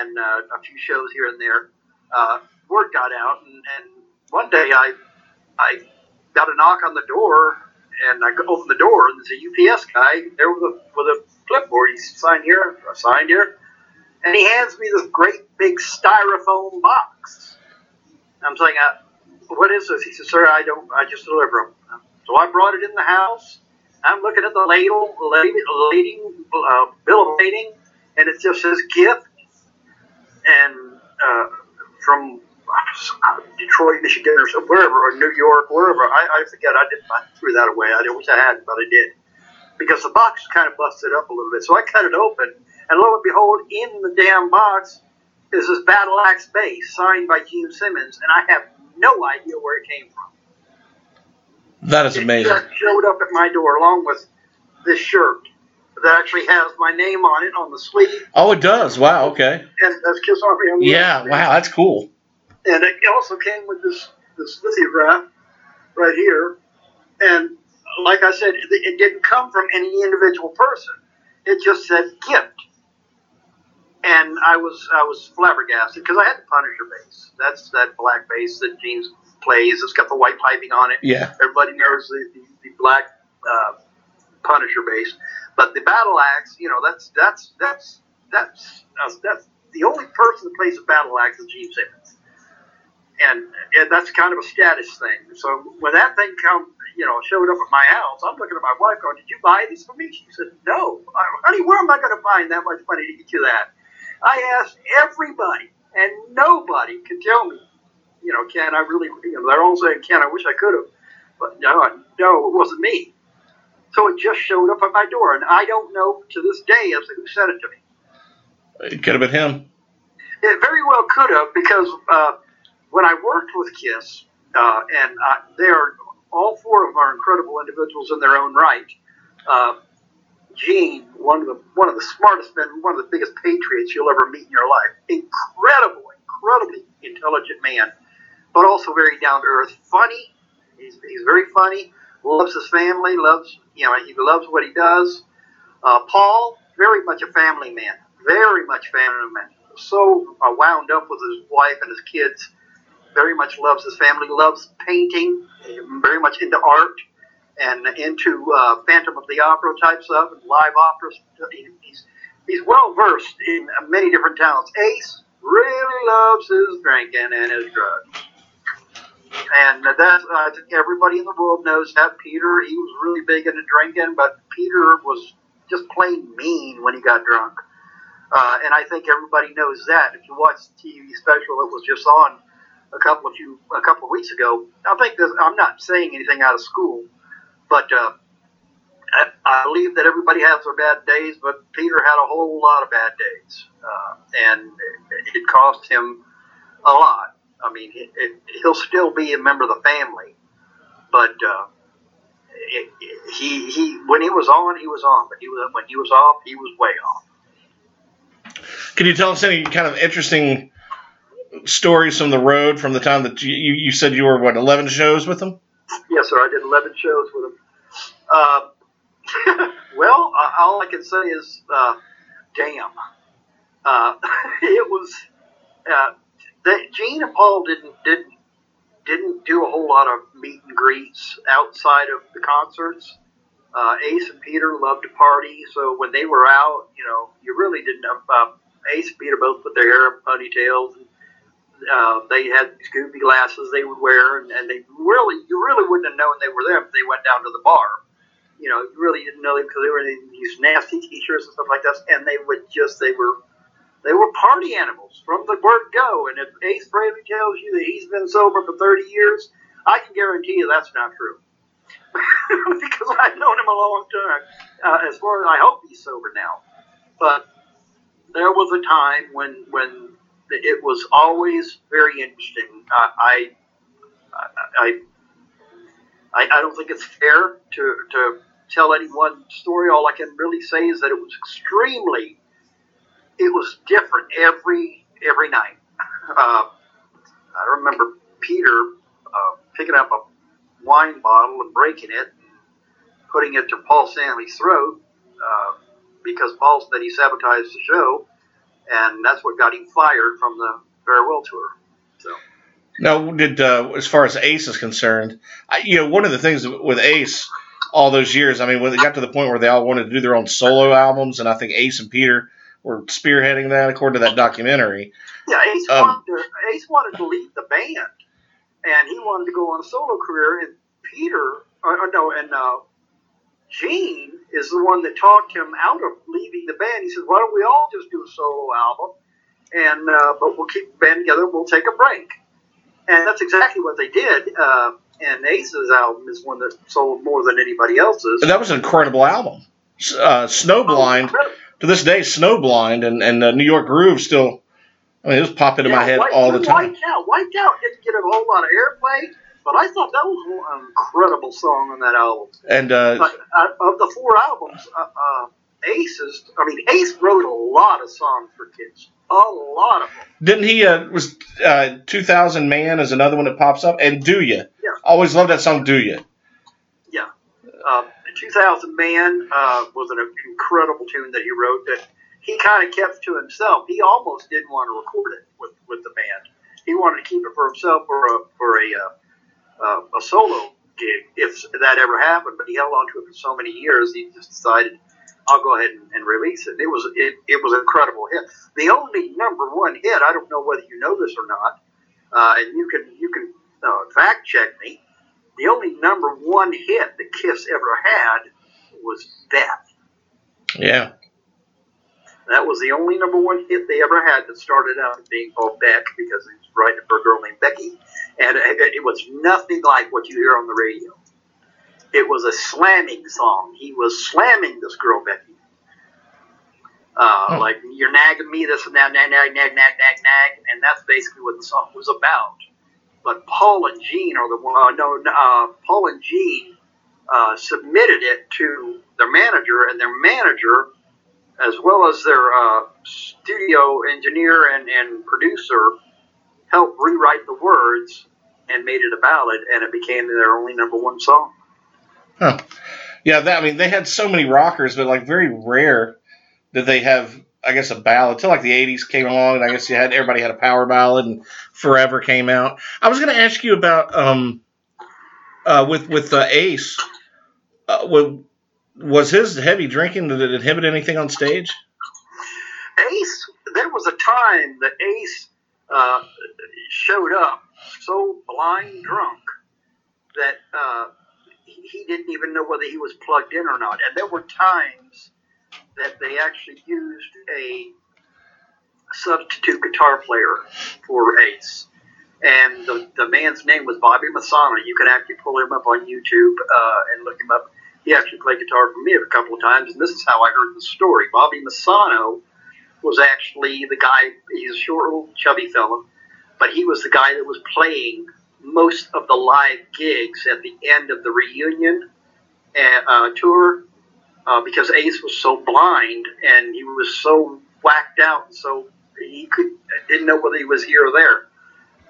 and uh, a few shows here and there, uh, word got out, and, and one day I I got a knock on the door, and I opened the door, and there's a UPS guy there with a with a clipboard. He signed here, signed here, and he hands me this great big styrofoam box. I'm saying, uh, "What is this?" He said, "Sir, I don't. I just deliver them." So I brought it in the house. I'm looking at the ladle, lading, lading uh, bill of lading, and it just says gift, and uh, from uh, Detroit, Michigan, or wherever, or New York, wherever. I, I forget. I did. I threw that away. I wish I hadn't, but I did. because the box kind of busted up a little bit. So I cut it open, and lo and behold, in the damn box is this Battle Axe bass signed by Gene Simmons, and I have no idea where it came from. That is amazing. It just showed up at my door along with this shirt that actually has my name on it on the sleeve. Oh, it does. Wow. Okay. And that's Kiss Army on the Yeah. Wow. That's cool. And it also came with this this lithograph right here. And like I said, it, it didn't come from any individual person. It just said gift. And I was I was flabbergasted because I had the Punisher base. That's that black base that Gene plays. It's got the white piping on it. Yeah. Everybody knows the, the, the black uh, Punisher bass, but the battle axe, you know, that's that's that's that's uh, that's the only person that plays a battle axe is Gene Simmons, and, and that's kind of a status thing. So when that thing come, you know, showed up at my house, I'm looking at my wife going, "Did you buy this for me?" She said, "No, I, honey. Where am I going to find that much money to get you that?" I asked everybody, and nobody could tell me you know, Ken, I really, you know, they're all saying, Ken, I wish I could have, but no, I- no, it wasn't me. So it just showed up at my door, and I don't know to this day as to who sent it to me. It could have been him. It very well could have, because uh, when I worked with Kiss, uh, and uh, they are all four of them are incredible individuals in their own right. Uh, Gene, one of the one of the smartest men, one of the biggest patriots you'll ever meet in your life. Incredible, incredibly intelligent man, but also very down to earth. Funny, he's, he's very funny. Loves his family. Loves you know he loves what he does. Uh, Paul, very much a family man. Very much family man. So uh, wound up with his wife and his kids. Very much loves his family. Loves painting. Very much into art and into uh, Phantom of the Opera type stuff and live operas. He's he's well versed in many different talents. Ace really loves his drinking and his drugs. And that I think everybody in the world knows that. Peter, he was really big into drinking, but Peter was just plain mean when he got drunk. Uh, and I think everybody knows that. If you watch the TV special that was just on a couple of few a couple of weeks ago, I think this, I'm not saying anything out of school, but uh, I, I believe that everybody has their bad days. But Peter had a whole lot of bad days, uh, and it, it cost him a lot. I mean, it, it, he'll still be a member of the family, but uh, it, he he when he was on, he was on, but he was when he was off, he was way off. Can you tell us any kind of interesting stories from the road from the time that you, you, said you were what eleven shows with them? Yes, sir. I did 11 shows with him. Uh, well, uh, all I can say is, uh, damn. Uh, it was. Uh, Gene and Paul didn't didn't didn't do a whole lot of meet and greets outside of the concerts. Uh, Ace and Peter loved to party, so when they were out, you know, you really didn't. Uh, Ace and Peter both put their hair up ponytails. And, uh, they had these goofy glasses they would wear, and, and they really, you really wouldn't have known they were them if they went down to the bar. You know, you really didn't know them because they were in these nasty t-shirts and stuff like that, and they would just, they were, they were party animals from the word go. And if Ace Frehley tells you that he's been sober for 30 years, I can guarantee you that's not true. because I've known him a long time. Uh, as far as I hope he's sober now, but there was a time when when it was always very interesting. I, I, I, I don't think it's fair to, to tell any one story. All I can really say is that it was extremely, it was different every every night. Uh, I remember Peter uh, picking up a wine bottle and breaking it, putting it to Paul Stanley's throat uh, because Paul said he sabotaged the show and that's what got him fired from the farewell tour. So Now, did uh, as far as Ace is concerned, I, you know, one of the things with Ace all those years, I mean, when it got to the point where they all wanted to do their own solo albums, and I think Ace and Peter were spearheading that, according to that documentary. yeah, Ace Um, wanted to, Ace wanted to leave the band, and he wanted to go on a solo career. And Peter, uh, uh, no, and uh, Gene is the one that talked him out of leaving the band. He says, "Why don't we all just do a solo album, and uh, but we'll keep the band together. We'll take a break." And that's exactly what they did. Uh, and Ace's album is one that sold more than anybody else's. And that was an incredible album. Uh, Snowblind, Oh, to this day, Snowblind and, and uh, New York Groove still, I mean, it was popping into my head White- all the time. Wiped-Out, White Out didn't get a whole lot of airplay, but I thought that was an incredible song on that album. And uh, But uh, of the four albums, uh, uh, Ace is, I mean, Ace wrote a lot of songs for kids. A lot of them. didn't he, uh, was uh, 2000 Man is another one that pops up? And Do Ya? Yeah. Always love that song, Do Ya. Um, 2000 Man uh, was an incredible tune that he wrote that he kind of kept to himself. He almost didn't want to record it with, with the band. He wanted to keep it for himself for a, for a, uh, uh, a solo gig if that ever happened. But he held on to it for so many years, he just decided, I'll go ahead and, and release it. It was it, it was an incredible hit. The only number one hit, I don't know whether you know this or not, uh, and you can you can uh, fact check me. The only number one hit that Kiss ever had was Beth. Yeah. That was the only number one hit they ever had that started out being called Beck because he was writing for a girl named Becky. And it, it was nothing like what you hear on the radio. It was a slamming song. He was slamming this girl, Becky. Uh, Hmm. Like, you're nagging me, this and that, nag, nag, nag, nag, nag, nag. And that's basically what the song was about. But Paul and Gene are the one, uh, no, uh, Paul and Gene uh, submitted it to their manager, and their manager as well as their uh, studio engineer and, and producer, helped rewrite the words and made it a ballad, and it became their only number one song. Huh. Yeah, that, I mean, they had so many rockers, but like very rare that they have, I guess, a ballad. Until like the 80s came along, and I guess you had everybody had a power ballad, and Forever came out. I was going to ask you about um, uh, with with uh, Ace. Uh, wa- was his heavy drinking did it inhibit anything on stage? Ace, there was a time that Ace uh, showed up so blind drunk that uh, he didn't even know whether he was plugged in or not. And there were times that they actually used a substitute guitar player for Ace. And the, the man's name was Bobby Masano. You can actually pull him up on YouTube uh, and look him up. He actually played guitar for me a couple of times, and this is how I heard the story. Bobby Masano was actually the guy, he's a short, little, chubby fellow, but he was the guy that was playing most of the live gigs at the end of the reunion uh, tour uh, because Ace was so blind and he was so whacked out, so he could didn't know whether he was here or there.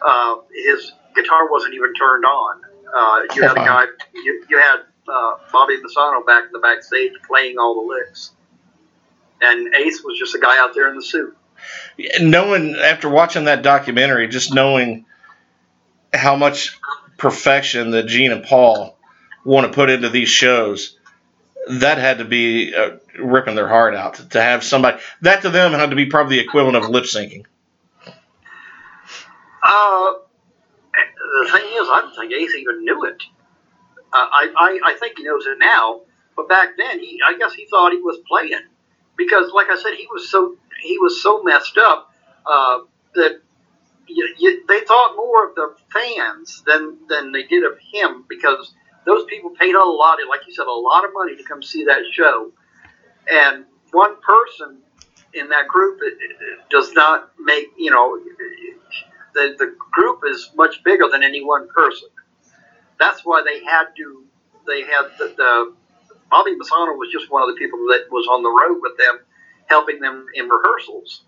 Uh, his guitar wasn't even turned on. Uh, you had a guy, you, you had uh, Bobby Masano back in the backstage playing all the licks, and Ace was just a guy out there in the suit. Knowing after watching that documentary, just knowing how much perfection that Gene and Paul want to put into these shows, that had to be uh, ripping their heart out to, to have somebody that to them had to be probably the equivalent of lip syncing. Uh, the thing is, I don't think Ace even knew it. Uh, I, I, I think he knows it now, but back then, he, I guess he thought he was playing because, like I said, he was so he was so messed up uh, that you, you, they thought more of the fans than than they did of him because those people paid a lot, like you said, a lot of money to come see that show, and one person in that group it, it does not make you know the, the group is much bigger than any one person. That's why they had to. They had the, the Bobby Masano was just one of the people that was on the road with them, helping them in rehearsals.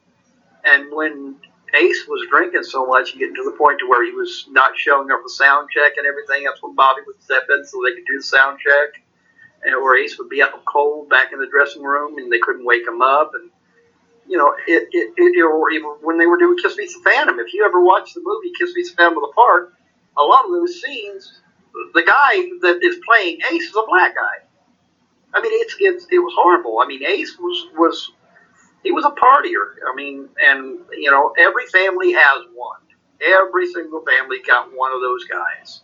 And when Ace was drinking so much, getting to the point to where he was not showing up for sound check and everything, that's when Bobby would step in so they could do the sound check. And or Ace would be out cold back in the dressing room, and they couldn't wake him up. And you know, it, it, it or even when they were doing Kiss Meets the Phantom, if you ever watched the movie Kiss Meets the Phantom of the Park, a lot of those scenes, the guy that is playing Ace is a black guy. I mean, it's, it's it was horrible. I mean, Ace was was he was a partier. I mean, and you know, every family has one. Every single family got one of those guys.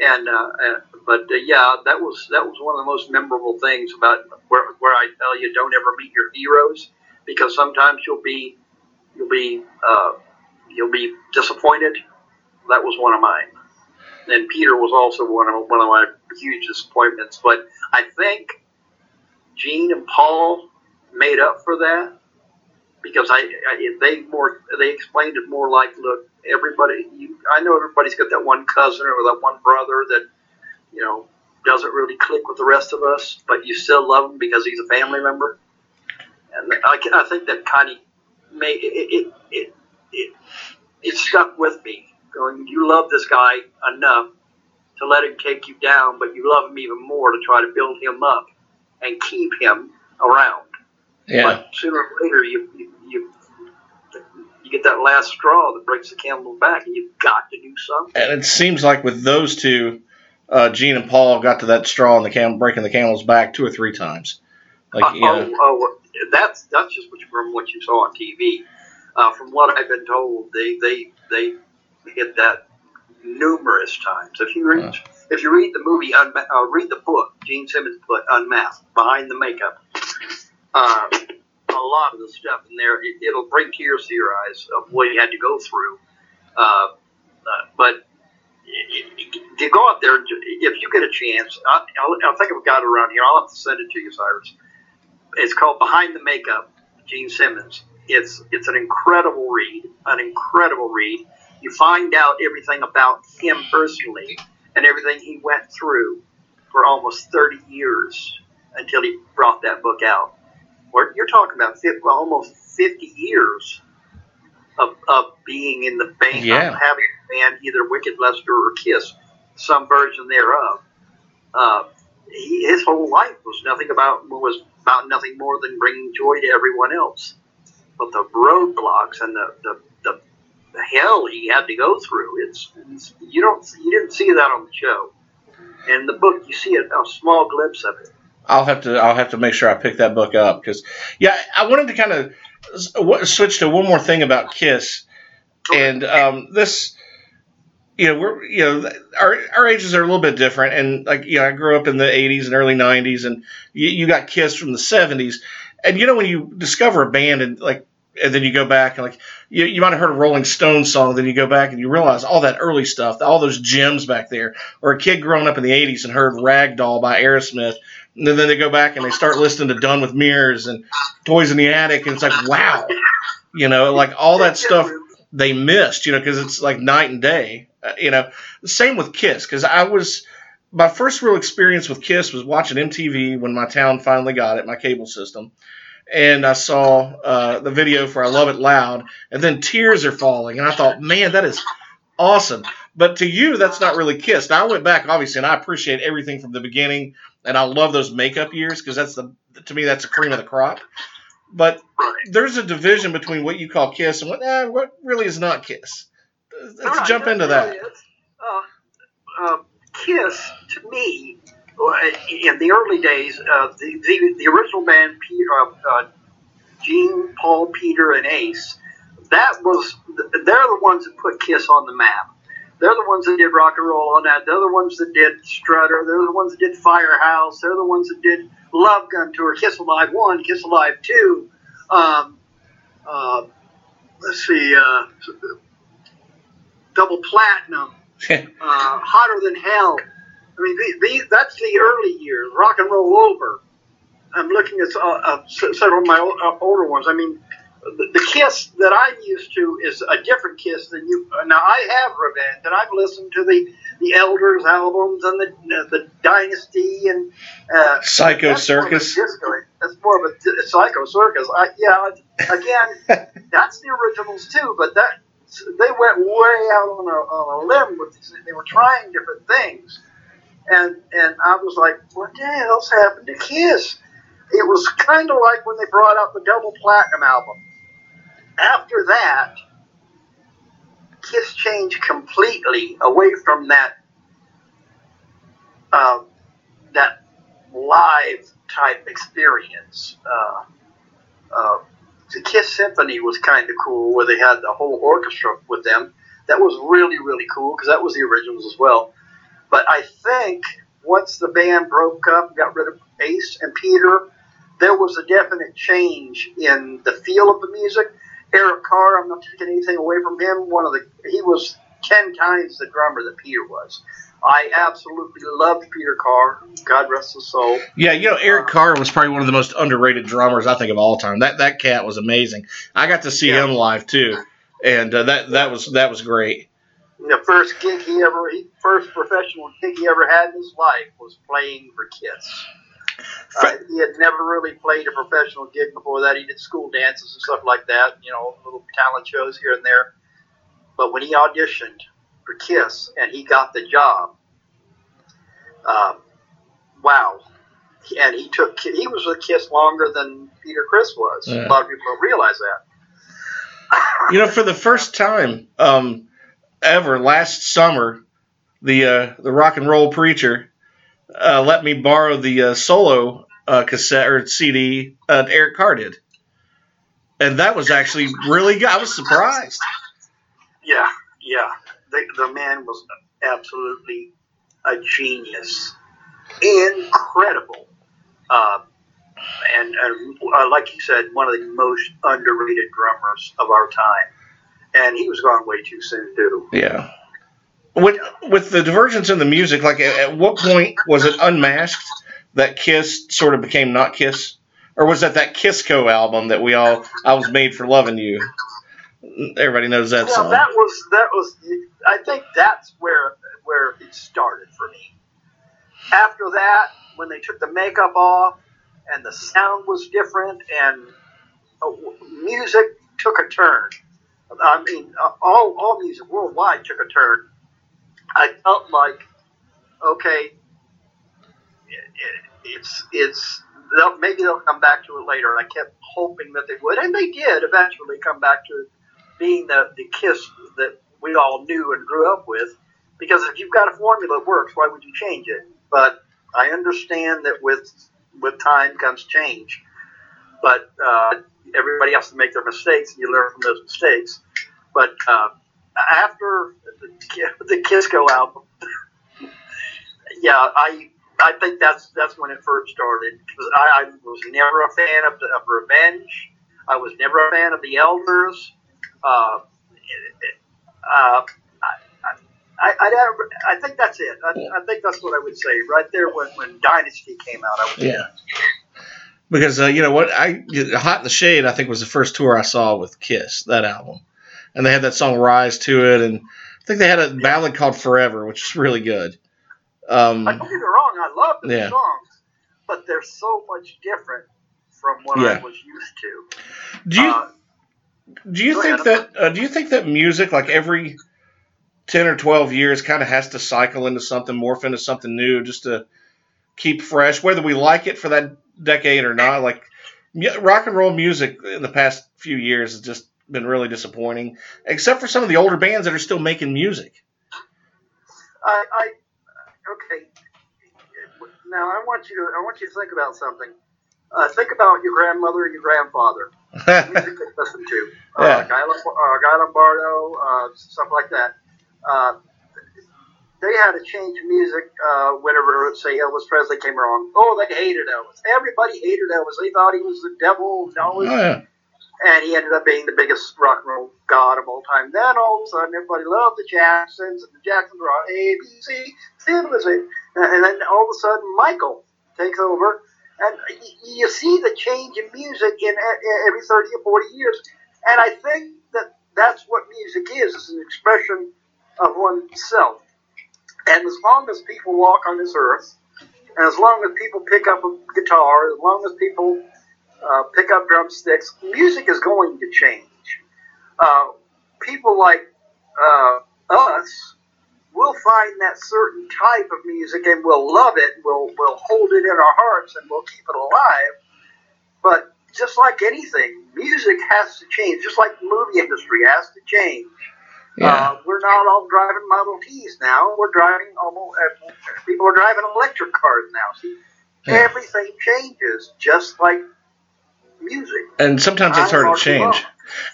And uh, uh, but uh, yeah, that was that was one of the most memorable things about where where I tell you don't ever meet your heroes because sometimes you'll be you'll be uh, you'll be disappointed. That was one of mine. and Peter was also one of one of my huge disappointments. But I think Gene and Paul made up for that because I, I they more they explained it more like, look, everybody, you, I know everybody's got that one cousin or that one brother that you know doesn't really click with the rest of us, but you still love him because he's a family member. And I, I think that kind of made it it, it it it stuck with me. Going, you love this guy enough to let him take you down, but you love him even more to try to build him up and keep him around. Yeah. But sooner or later, you, you you you get that last straw that breaks the camel's back, and you've got to do something. And it seems like with those two, uh, Gene and Paul got to that straw in the cam breaking the camel's back two or three times. Like Uh, you know, oh, oh, that's that's just what you, from what you saw on TV. Uh, from what I've been told, they they they hit that numerous times. If you read if you read the movie, Unma- uh, read the book, Gene Simmons' book, Unmasked, Behind the Makeup. Uh, a lot of the stuff in there, it, it'll bring tears to your eyes of what he had to go through. Uh, uh, but to go out there, if you get a chance, I, I think I've got it around here. I'll have to send it to you, Cyrus. It's called Behind the Makeup, Gene Simmons. It's it's an incredible read, an incredible read. You find out everything about him personally and everything he went through for almost 30 years until he brought that book out. You're talking about 50, well, almost 50 years of, of being in the band, Yeah. of having a band, either Wicked Lester or Kiss, some version thereof. Uh, he, his whole life was nothing about was about nothing more than bringing joy to everyone else. But the roadblocks and the, the, the, the hell he had to go through, it's, it's you don't you didn't see that on the show. In the book, you see a, a small glimpse of it. I'll have to I'll have to make sure I pick that book up because yeah, I wanted to kind of switch to one more thing about Kiss, and um, this. You know, we're you know our our ages are a little bit different, and like you know, I grew up in the '80s and early '90s, and you, you got Kiss from the '70s, and you know when you discover a band and like, and then you go back and like you, you might have heard a Rolling Stones song, then you go back and you realize all that early stuff, all those gems back there, or a kid growing up in the '80s and heard Ragdoll by Aerosmith, and then they go back and they start listening to Done with Mirrors and Toys in the Attic, and it's like, wow, you know, like all that stuff they missed, you know, because it's like night and day, uh, you know. Same with Kiss, because I was my first real experience with Kiss was watching MTV when my town finally got it, my cable system, and I saw uh, the video for "I Love It Loud," and then tears are falling, and I thought, man, that is awesome. But to you, that's not really Kiss. Now I went back, obviously, and I appreciate everything from the beginning, and I love those makeup years because that's the to me that's the cream of the crop. But there's a division between what you call Kiss and what eh, what really is not Kiss. Let's Right, jump into really that. Uh, uh, Kiss, to me, in the early days, uh, the, the the original band, Peter, uh, uh, Gene, Paul, Peter, and Ace, that was they're the ones that put Kiss on the map. They're the ones that did rock and roll on that. They're the ones that did Strutter. They're the ones that did Firehouse. They're the ones that did Love Gun Tour, Kiss Alive One, Kiss Alive Two. Um, uh, let's see, uh, Double Platinum uh, hotter than hell. I mean, the, the, that's the early years. Rock and roll over. I'm looking at uh, uh, several of my uh, older ones. I mean, the, the Kiss that I'm used to is a different Kiss than you. Now I have Revenge, and I've listened to the the Elders albums and the uh, the Dynasty and uh, Psycho that's more Circus. disco. That's more of a Psycho Circus. I, yeah, again, that's the originals too, but that they went way out on a, on a limb with these. They were trying different things, and and I was like, what the hell's happened to Kiss? It was kind of like when they brought out the double platinum album. After that, Kiss changed completely away from that uh, that live type experience. Uh, uh, the Kiss Symphony was kind of cool, where they had the whole orchestra with them. That was really, really cool because that was the originals as well. But I think once the band broke up, got rid of Ace and Peter, there was a definite change in the feel of the music. Eric Carr, I'm not taking anything away from him. One of the he was ten times the drummer that Peter was. I absolutely loved Peter Carr. God rest his soul. Yeah, you know Eric Carr was probably one of the most underrated drummers I think of all time. That that cat was amazing. I got to see Yeah. him live too, and uh, that that was that was great. The first gig he ever, he, first professional gig he ever had in his life was playing for Kiss. Uh, he had never really played a professional gig before that. He did school dances and stuff like that, you know, little talent shows here and there. But when he auditioned for Kiss and he got the job, um, wow. And he took, he was with Kiss longer than Peter Criss was. Yeah. A lot of people don't realize that. You know, for the first time um, ever last summer, the uh, the rock and roll preacher uh, let me borrow the uh, solo uh, cassette or CD uh, Eric Carr did, and that was actually really good. I was surprised. Yeah, yeah. The, the man was absolutely a genius. Incredible. Uh, and and uh, like you said, one of the most underrated drummers of our time. And he was gone way too soon, too. Yeah. With with the divergence in the music, like at, at what point was it unmasked that Kiss sort of became not Kiss, or was that that Kissco album that we all I was made for loving you? Everybody knows that Well, song. that was that was. I think that's where where it started for me. After that, when they took the makeup off and the sound was different and uh, music took a turn. I mean, uh, all all music worldwide took a turn. I felt like, okay, it, it, it's it's they'll, maybe they'll come back to it later. And I kept hoping that they would, and they did eventually come back to being the the kiss that we all knew and grew up with. Because if you've got a formula that works, why would you change it? But I understand that with with time comes change. But uh, everybody has to make their mistakes, and you learn from those mistakes. But uh, after the, Kisco album, yeah, I I think that's that's when it first started. 'Cause I, I was never a fan of, the, of Revenge. I was never a fan of the Elders. Uh, uh, I, I, I, think that's it. I, I think that's what I would say right there when, when Dynasty came out. Yeah. Because uh, you know what, I Hot in the Shade I think was the first tour I saw with Kiss that album, and they had that song Rise to it, and I think they had a ballad called Forever, which is really good. Um, I don't get me wrong, I love the Yeah. songs, but they're so much different from what Yeah. I was used to. do you Uh, Do you think ahead. that uh, do you think that music like every ten or twelve years kind of has to cycle into something, morph into something new, just to keep fresh, whether we like it for that decade or not? Like rock and roll music in the past few years has just been really disappointing, except for some of the older bands that are still making music. I, I okay. Now I want you to I want you to think about something. Uh, think about your grandmother and your grandfather. Music they listened to. Uh, Yeah. Guy, uh, Guy Lombardo, uh, stuff like that. Uh, they had to change music uh, whenever, say, Elvis Presley came along. Oh, they hated Elvis. Everybody hated Elvis. They thought he was the devil. all oh, yeah. And he ended up being the biggest rock and roll god of all time. Then all of a sudden, everybody loved the Jacksons, and the Jacksons were on ABC, civilization, uh, and then all of a sudden, Michael takes over, and you see the change in music in e- every thirty or forty years, and I think that that's what music is. It's an expression of oneself, and as long as people walk on this earth, and as long as people pick up a guitar, as long as people uh, pick up drumsticks. Music is going to change. Uh, people like uh, us will find that certain type of music and we'll love it. We'll we'll hold it in our hearts and we'll keep it alive. But just like anything, music has to change. Just like the movie industry has to change. Yeah. Uh, we're not all driving Model Ts now. We're driving almost. People are driving electric cars now. See, Yeah. everything changes, just like music. and sometimes it's I hard to change.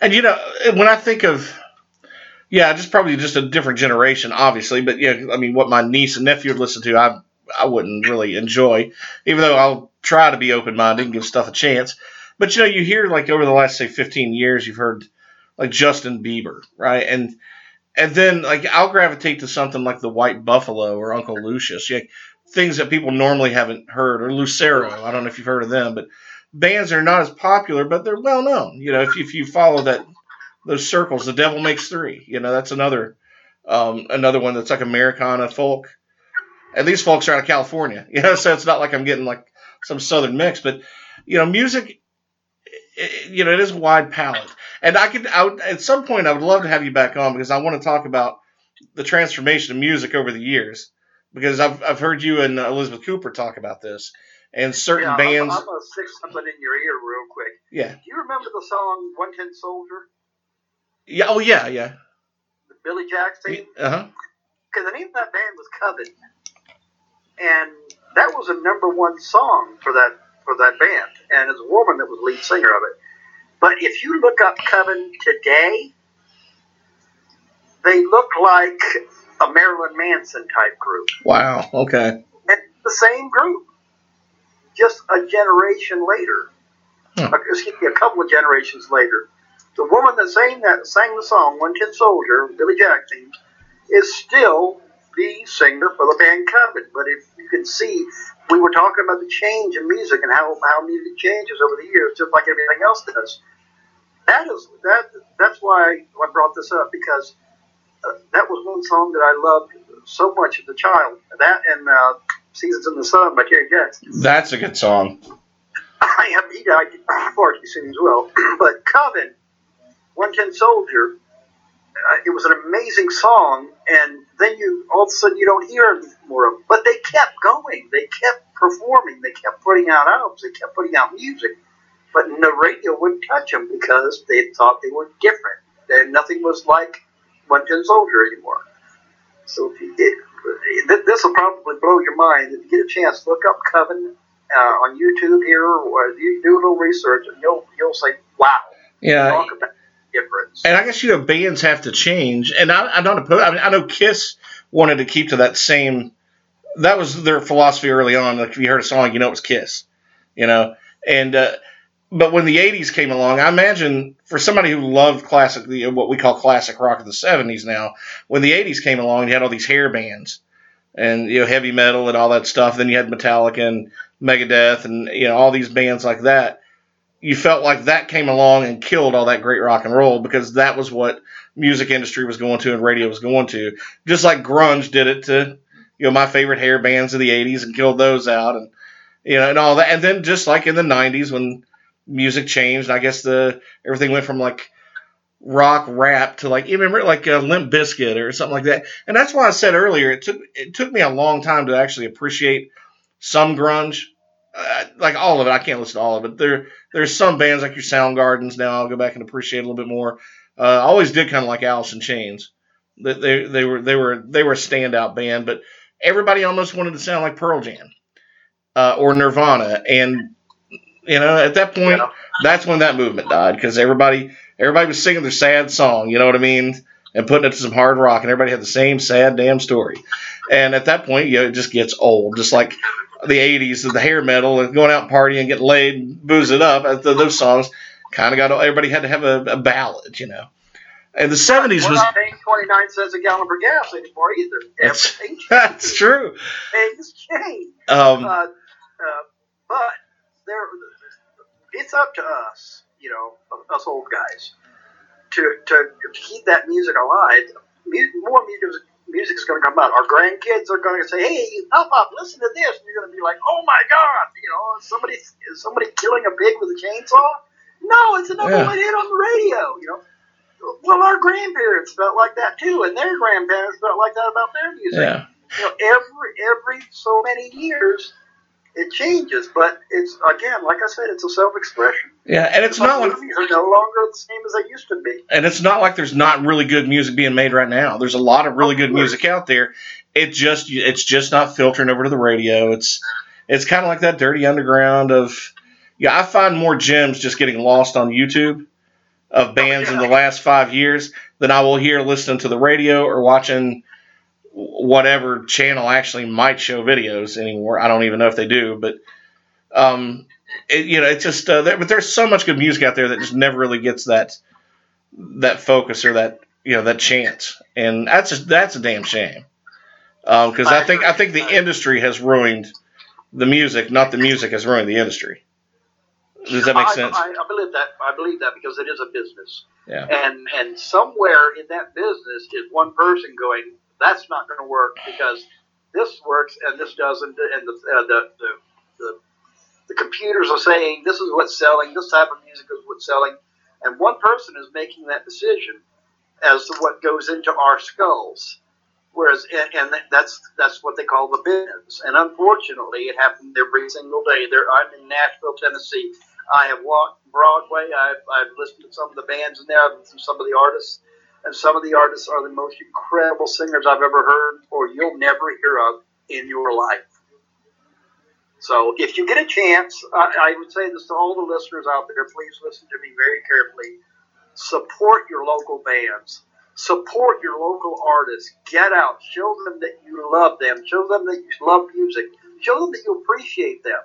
And you know, when I think of, yeah, just probably just a different generation, obviously. But yeah, I mean, what my niece and nephew would listen to, I I wouldn't really enjoy, even though I'll try to be open minded and give stuff a chance. But you know, you hear like over the last say 15 years, you've heard like Justin Bieber, right? And and then like I'll gravitate to something like the White Buffalo or Uncle Lucius, yeah, things that people normally haven't heard, or Lucero. I don't know if you've heard of them, but bands are not as popular, but they're well known. You know, if if you follow that those circles, the Devil Makes Three. You know, that's another um, another one that's like Americana folk. And these folks are out of California, you know, so it's not like I'm getting like some southern mix, but you know, music, it, you know, it is a wide palette. And I could, I would, at some point, I would love to have you back on because I want to talk about the transformation of music over the years. Because I've, I've heard you and Elizabeth Cooper talk about this, and certain yeah, bands. I'm, I'm gonna stick something in your ear real quick. Yeah. Do you remember the song "One Tin Soldier"? Yeah. Oh yeah. Yeah. The Billy Jackson. Uh huh. Because the name of that band was Coven, and that was a number one song for that for that band, and it's a woman that was lead singer of it. But if you look up Coven today, they look like a Marilyn Manson type group. Wow. Okay. And the same group, just a generation later. Hmm. Uh, Excuse me, a couple of generations later. The woman that sang that sang the song "One Tin Soldier," Billy Jack Jackson, is still the singer for the band Coven. But if you can see, we were talking about the change in music and how, how music changes over the years, just like everything else does. That is that. That's why I brought this up because uh, that was one song that I loved so much as a child. That and uh, "Seasons in the Sun" by Terry Jackson. That's a good song. I have he died before he soon as well. but Coven, One Tin Soldier, uh, it was an amazing song, and then you all of a sudden you don't hear more of. it. But they kept going. They kept performing. They kept putting out albums. They kept putting out music. But the radio wouldn't touch them because they thought they were different. That nothing was like One Tin Soldier anymore. So if you did, this will probably blow your mind. If you get a chance, look up Coven uh, on YouTube here, or you do a little research, and you'll you'll say, "Wow!" Yeah. Talk about difference. And I guess you know bands have to change, and I, I don't oppose. I mean, I know Kiss wanted to keep to that same. That was their philosophy early on. Like if you heard a song, you know it was Kiss, you know. And uh, but when the '80s came along, I imagine for somebody who loved classic, the, what we call classic rock of the '70s now, when the '80s came along, you had all these hair bands, and you know heavy metal and all that stuff. Then you had Metallica and Megadeth, and you know all these bands like that you felt like that came along and killed all that great rock and roll because that was what music industry was going to and radio was going to. Just like grunge did it to, you know, my favorite hair bands of the 80s and killed those out and, you know, and all that. And then just like in the 90s when music changed, I guess the, everything went from like rock rap to like, you remember like a Limp Bizkit or something like that. And that's why I said earlier, it took, it took me a long time to actually appreciate some grunge. Uh, like all of it, I can't listen to all of it. There, there's some bands like your Soundgardens now. I'll go back and appreciate a little bit more. Uh, I always did kind of like Alice in Chains. They, they, they were they were they were a standout band, but everybody almost wanted to sound like Pearl Jam uh, or Nirvana, and you know at that point, Yeah. that's when that movement died because everybody everybody was singing their sad song. You know what I mean? And putting it to some hard rock, and everybody had the same sad damn story. And at that point, you know, it just gets old, just like the '80s, of the hair metal, and going out and partying, and getting laid, and booze it up. Those songs kind of got everybody had to have a, a ballad, you know. And the '70s We're was not paying 29 cents a gallon for gas anymore either. That's- that's true. things change. Um, Uh, uh, but there, it's up to us, you know, us old guys, to to keep that music alive. More music music is going to come out. Our grandkids are going to say, "Hey, Pop Pop, listen to this," and you're going to be like, "Oh my God!" You know, is somebody is somebody killing a pig with a chainsaw? No, it's a number Yeah. one hit on the radio. You know. Well, our grandparents felt like that too, and their grandparents felt like that about their music yeah. you know, every every so many years it changes, but it's again, like I said, it's a self-expression. Yeah, and it's not like movies are no longer the same as they used to be. and it's not like there's not really good music being made right now. There's a lot of really good music out there. It just it's just not filtering over to the radio. It's it's kind of like that dirty underground of yeah. I find more gems just getting lost on YouTube of oh, bands in the last five years than I will hear listening to the radio or watching whatever channel actually might show videos anymore. I don't even know if they do, but um, it, you know, it's just uh, there, but there's so much good music out there that just never really gets that that focus or that you know that chance, and that's a, that's a damn shame. Because I think I think the industry has ruined the music, not the music has ruined the industry. Does that make I, sense? I, I believe that. I believe that because it is a business. Yeah. And and somewhere in that business is one person going, that's not going to work because this works and this doesn't, and the uh, the, the the the computers are saying this is what's selling, this type of music is what's selling, and one person is making that decision as to what goes into our skulls. Whereas, and, and that's that's what they call the biz. And unfortunately, it happens every single day. There, I'm in Nashville, Tennessee. I have walked Broadway. I've, I've listened to some of the bands in there. I've listened to some of the artists, and some of the artists are the most incredible singers I've ever heard, or you'll never hear of in your life. So, if you get a chance, I, I would say this to all the listeners out there. Please listen to me very carefully. Support your local bands. Support your local artists. Get out. Show them that you love them. Show them that you love music. Show them that you appreciate them.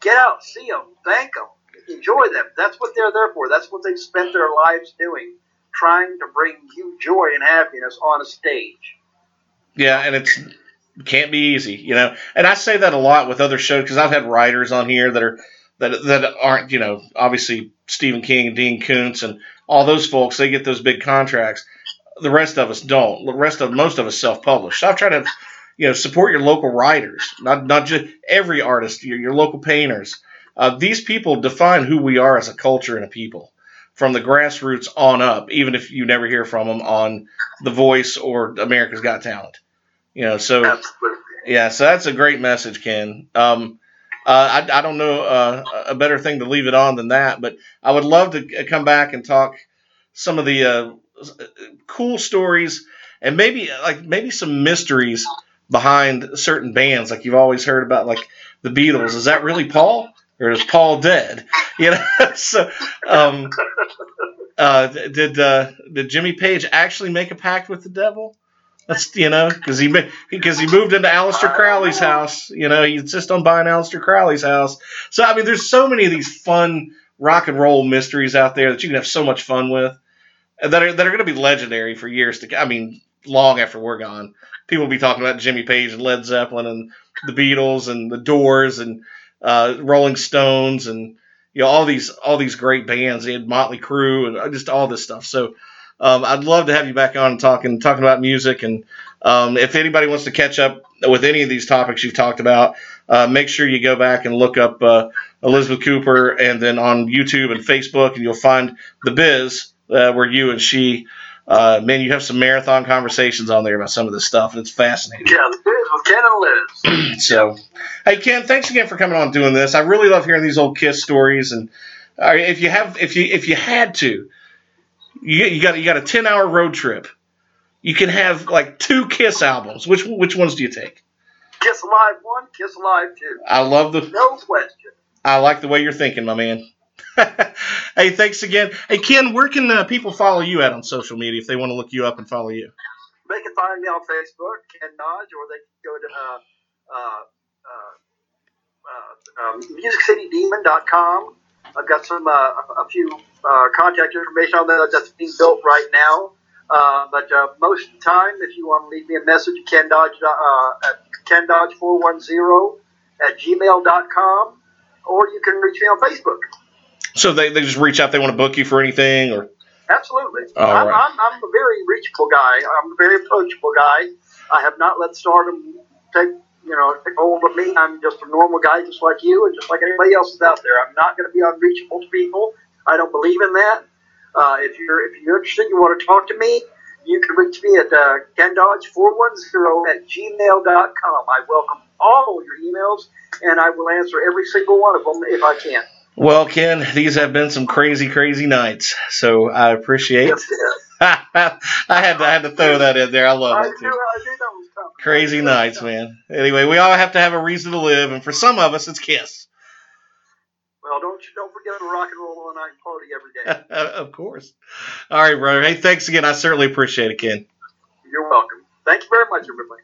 Get out, see them, thank them, enjoy them. That's what they're there for. That's what they've spent their lives doing, trying to bring you joy and happiness on a stage. Yeah, and it's can't be easy, you know. And I say that a lot with other shows because I've had writers on here that are that that aren't, you know, obviously Stephen King and Dean Koontz and all those folks. They get those big contracts. The rest of us don't. The rest of most of us self-publish. So I've tried to, you know, support your local writers, not not just every artist, your, your local painters. Uh, these people define who we are as a culture and a people from the grassroots on up, even if you never hear from them on The Voice or America's Got Talent. You know, so Absolutely. yeah, so that's a great message, Ken. Um, uh, I, I don't know uh, a better thing to leave it on than that, but I would love to come back and talk some of the uh, cool stories and maybe like maybe some mysteries behind certain bands, like you've always heard about, like the Beatles. Is that really Paul, or is Paul dead? You know, so um, uh, did uh, did Jimmy Page actually make a pact with the devil? That's you know because he because he moved into Aleister Crowley's house. You know he insists on buying Aleister Crowley's house. So I mean, there's so many of these fun rock and roll mysteries out there that you can have so much fun with that are that are going to be legendary for years to. Come. I mean, long after we're gone, people will be talking about Jimmy Page and Led Zeppelin and the Beatles and the Doors and uh, Rolling Stones and you know all these all these great bands. They had Motley Crue and just all this stuff. So um, I'd love to have you back on and talking talking about music. And um, if anybody wants to catch up with any of these topics you've talked about, uh, make sure you go back and look up uh, Elizabeth Cooper and then on YouTube and Facebook, and you'll find the Biz uh, where you and she. Uh, man, you have some marathon conversations on there about some of this stuff, and it's fascinating. Yeah, the Biz Ken and Liz. So, hey Ken, thanks again for coming on doing this. I really love hearing these old Kiss stories, and uh, if you have, if you if you had to, you you got you got a ten hour road trip, you can have like two Kiss albums. Which which ones do you take? Kiss Alive 1, Kiss Alive 2. I love the. No question. I like the way you're thinking, my man. hey, thanks again. Hey Ken, where can uh, people follow you at on social media if they want to look you up and follow you? They can find me on Facebook, Ken Dodge, or they can go to uh, uh, uh, um, MusicCityDemon.com. I've got some uh, a few uh, contact information on that that's being built right now. Uh, but uh, most of the time, if you want to leave me a message, Ken Dodge uh, at Ken Dodge four one zero at gmail.com, or you can reach me on Facebook. So they, they just reach out. They want to book you for anything, or Absolutely. I'm, right. I'm, I'm a very reachable guy. I'm a very approachable guy. I have not let stardom take you know take hold of me. I'm just a normal guy, just like you, and just like anybody else is out there. I'm not going to be unreachable to people. I don't believe in that. Uh, if you're if you're interested, you want to talk to me, you can reach me at uh, kendodge410 at gmail.com. I welcome all your emails, and I will answer every single one of them if I can. Well, Ken, these have been some crazy, crazy nights. So I appreciate. Yes, yes. I had to I had to throw that in there. I love I it too. I knew that was. Crazy I knew that was nights, man. Anyway, we all have to have a reason to live, and for some of us, it's Kiss. Well, don't you don't forget to rock and roll all night and party every day. of course. All right, brother. Hey, thanks again. I certainly appreciate it, Ken. You're welcome. Thank you very much, everybody.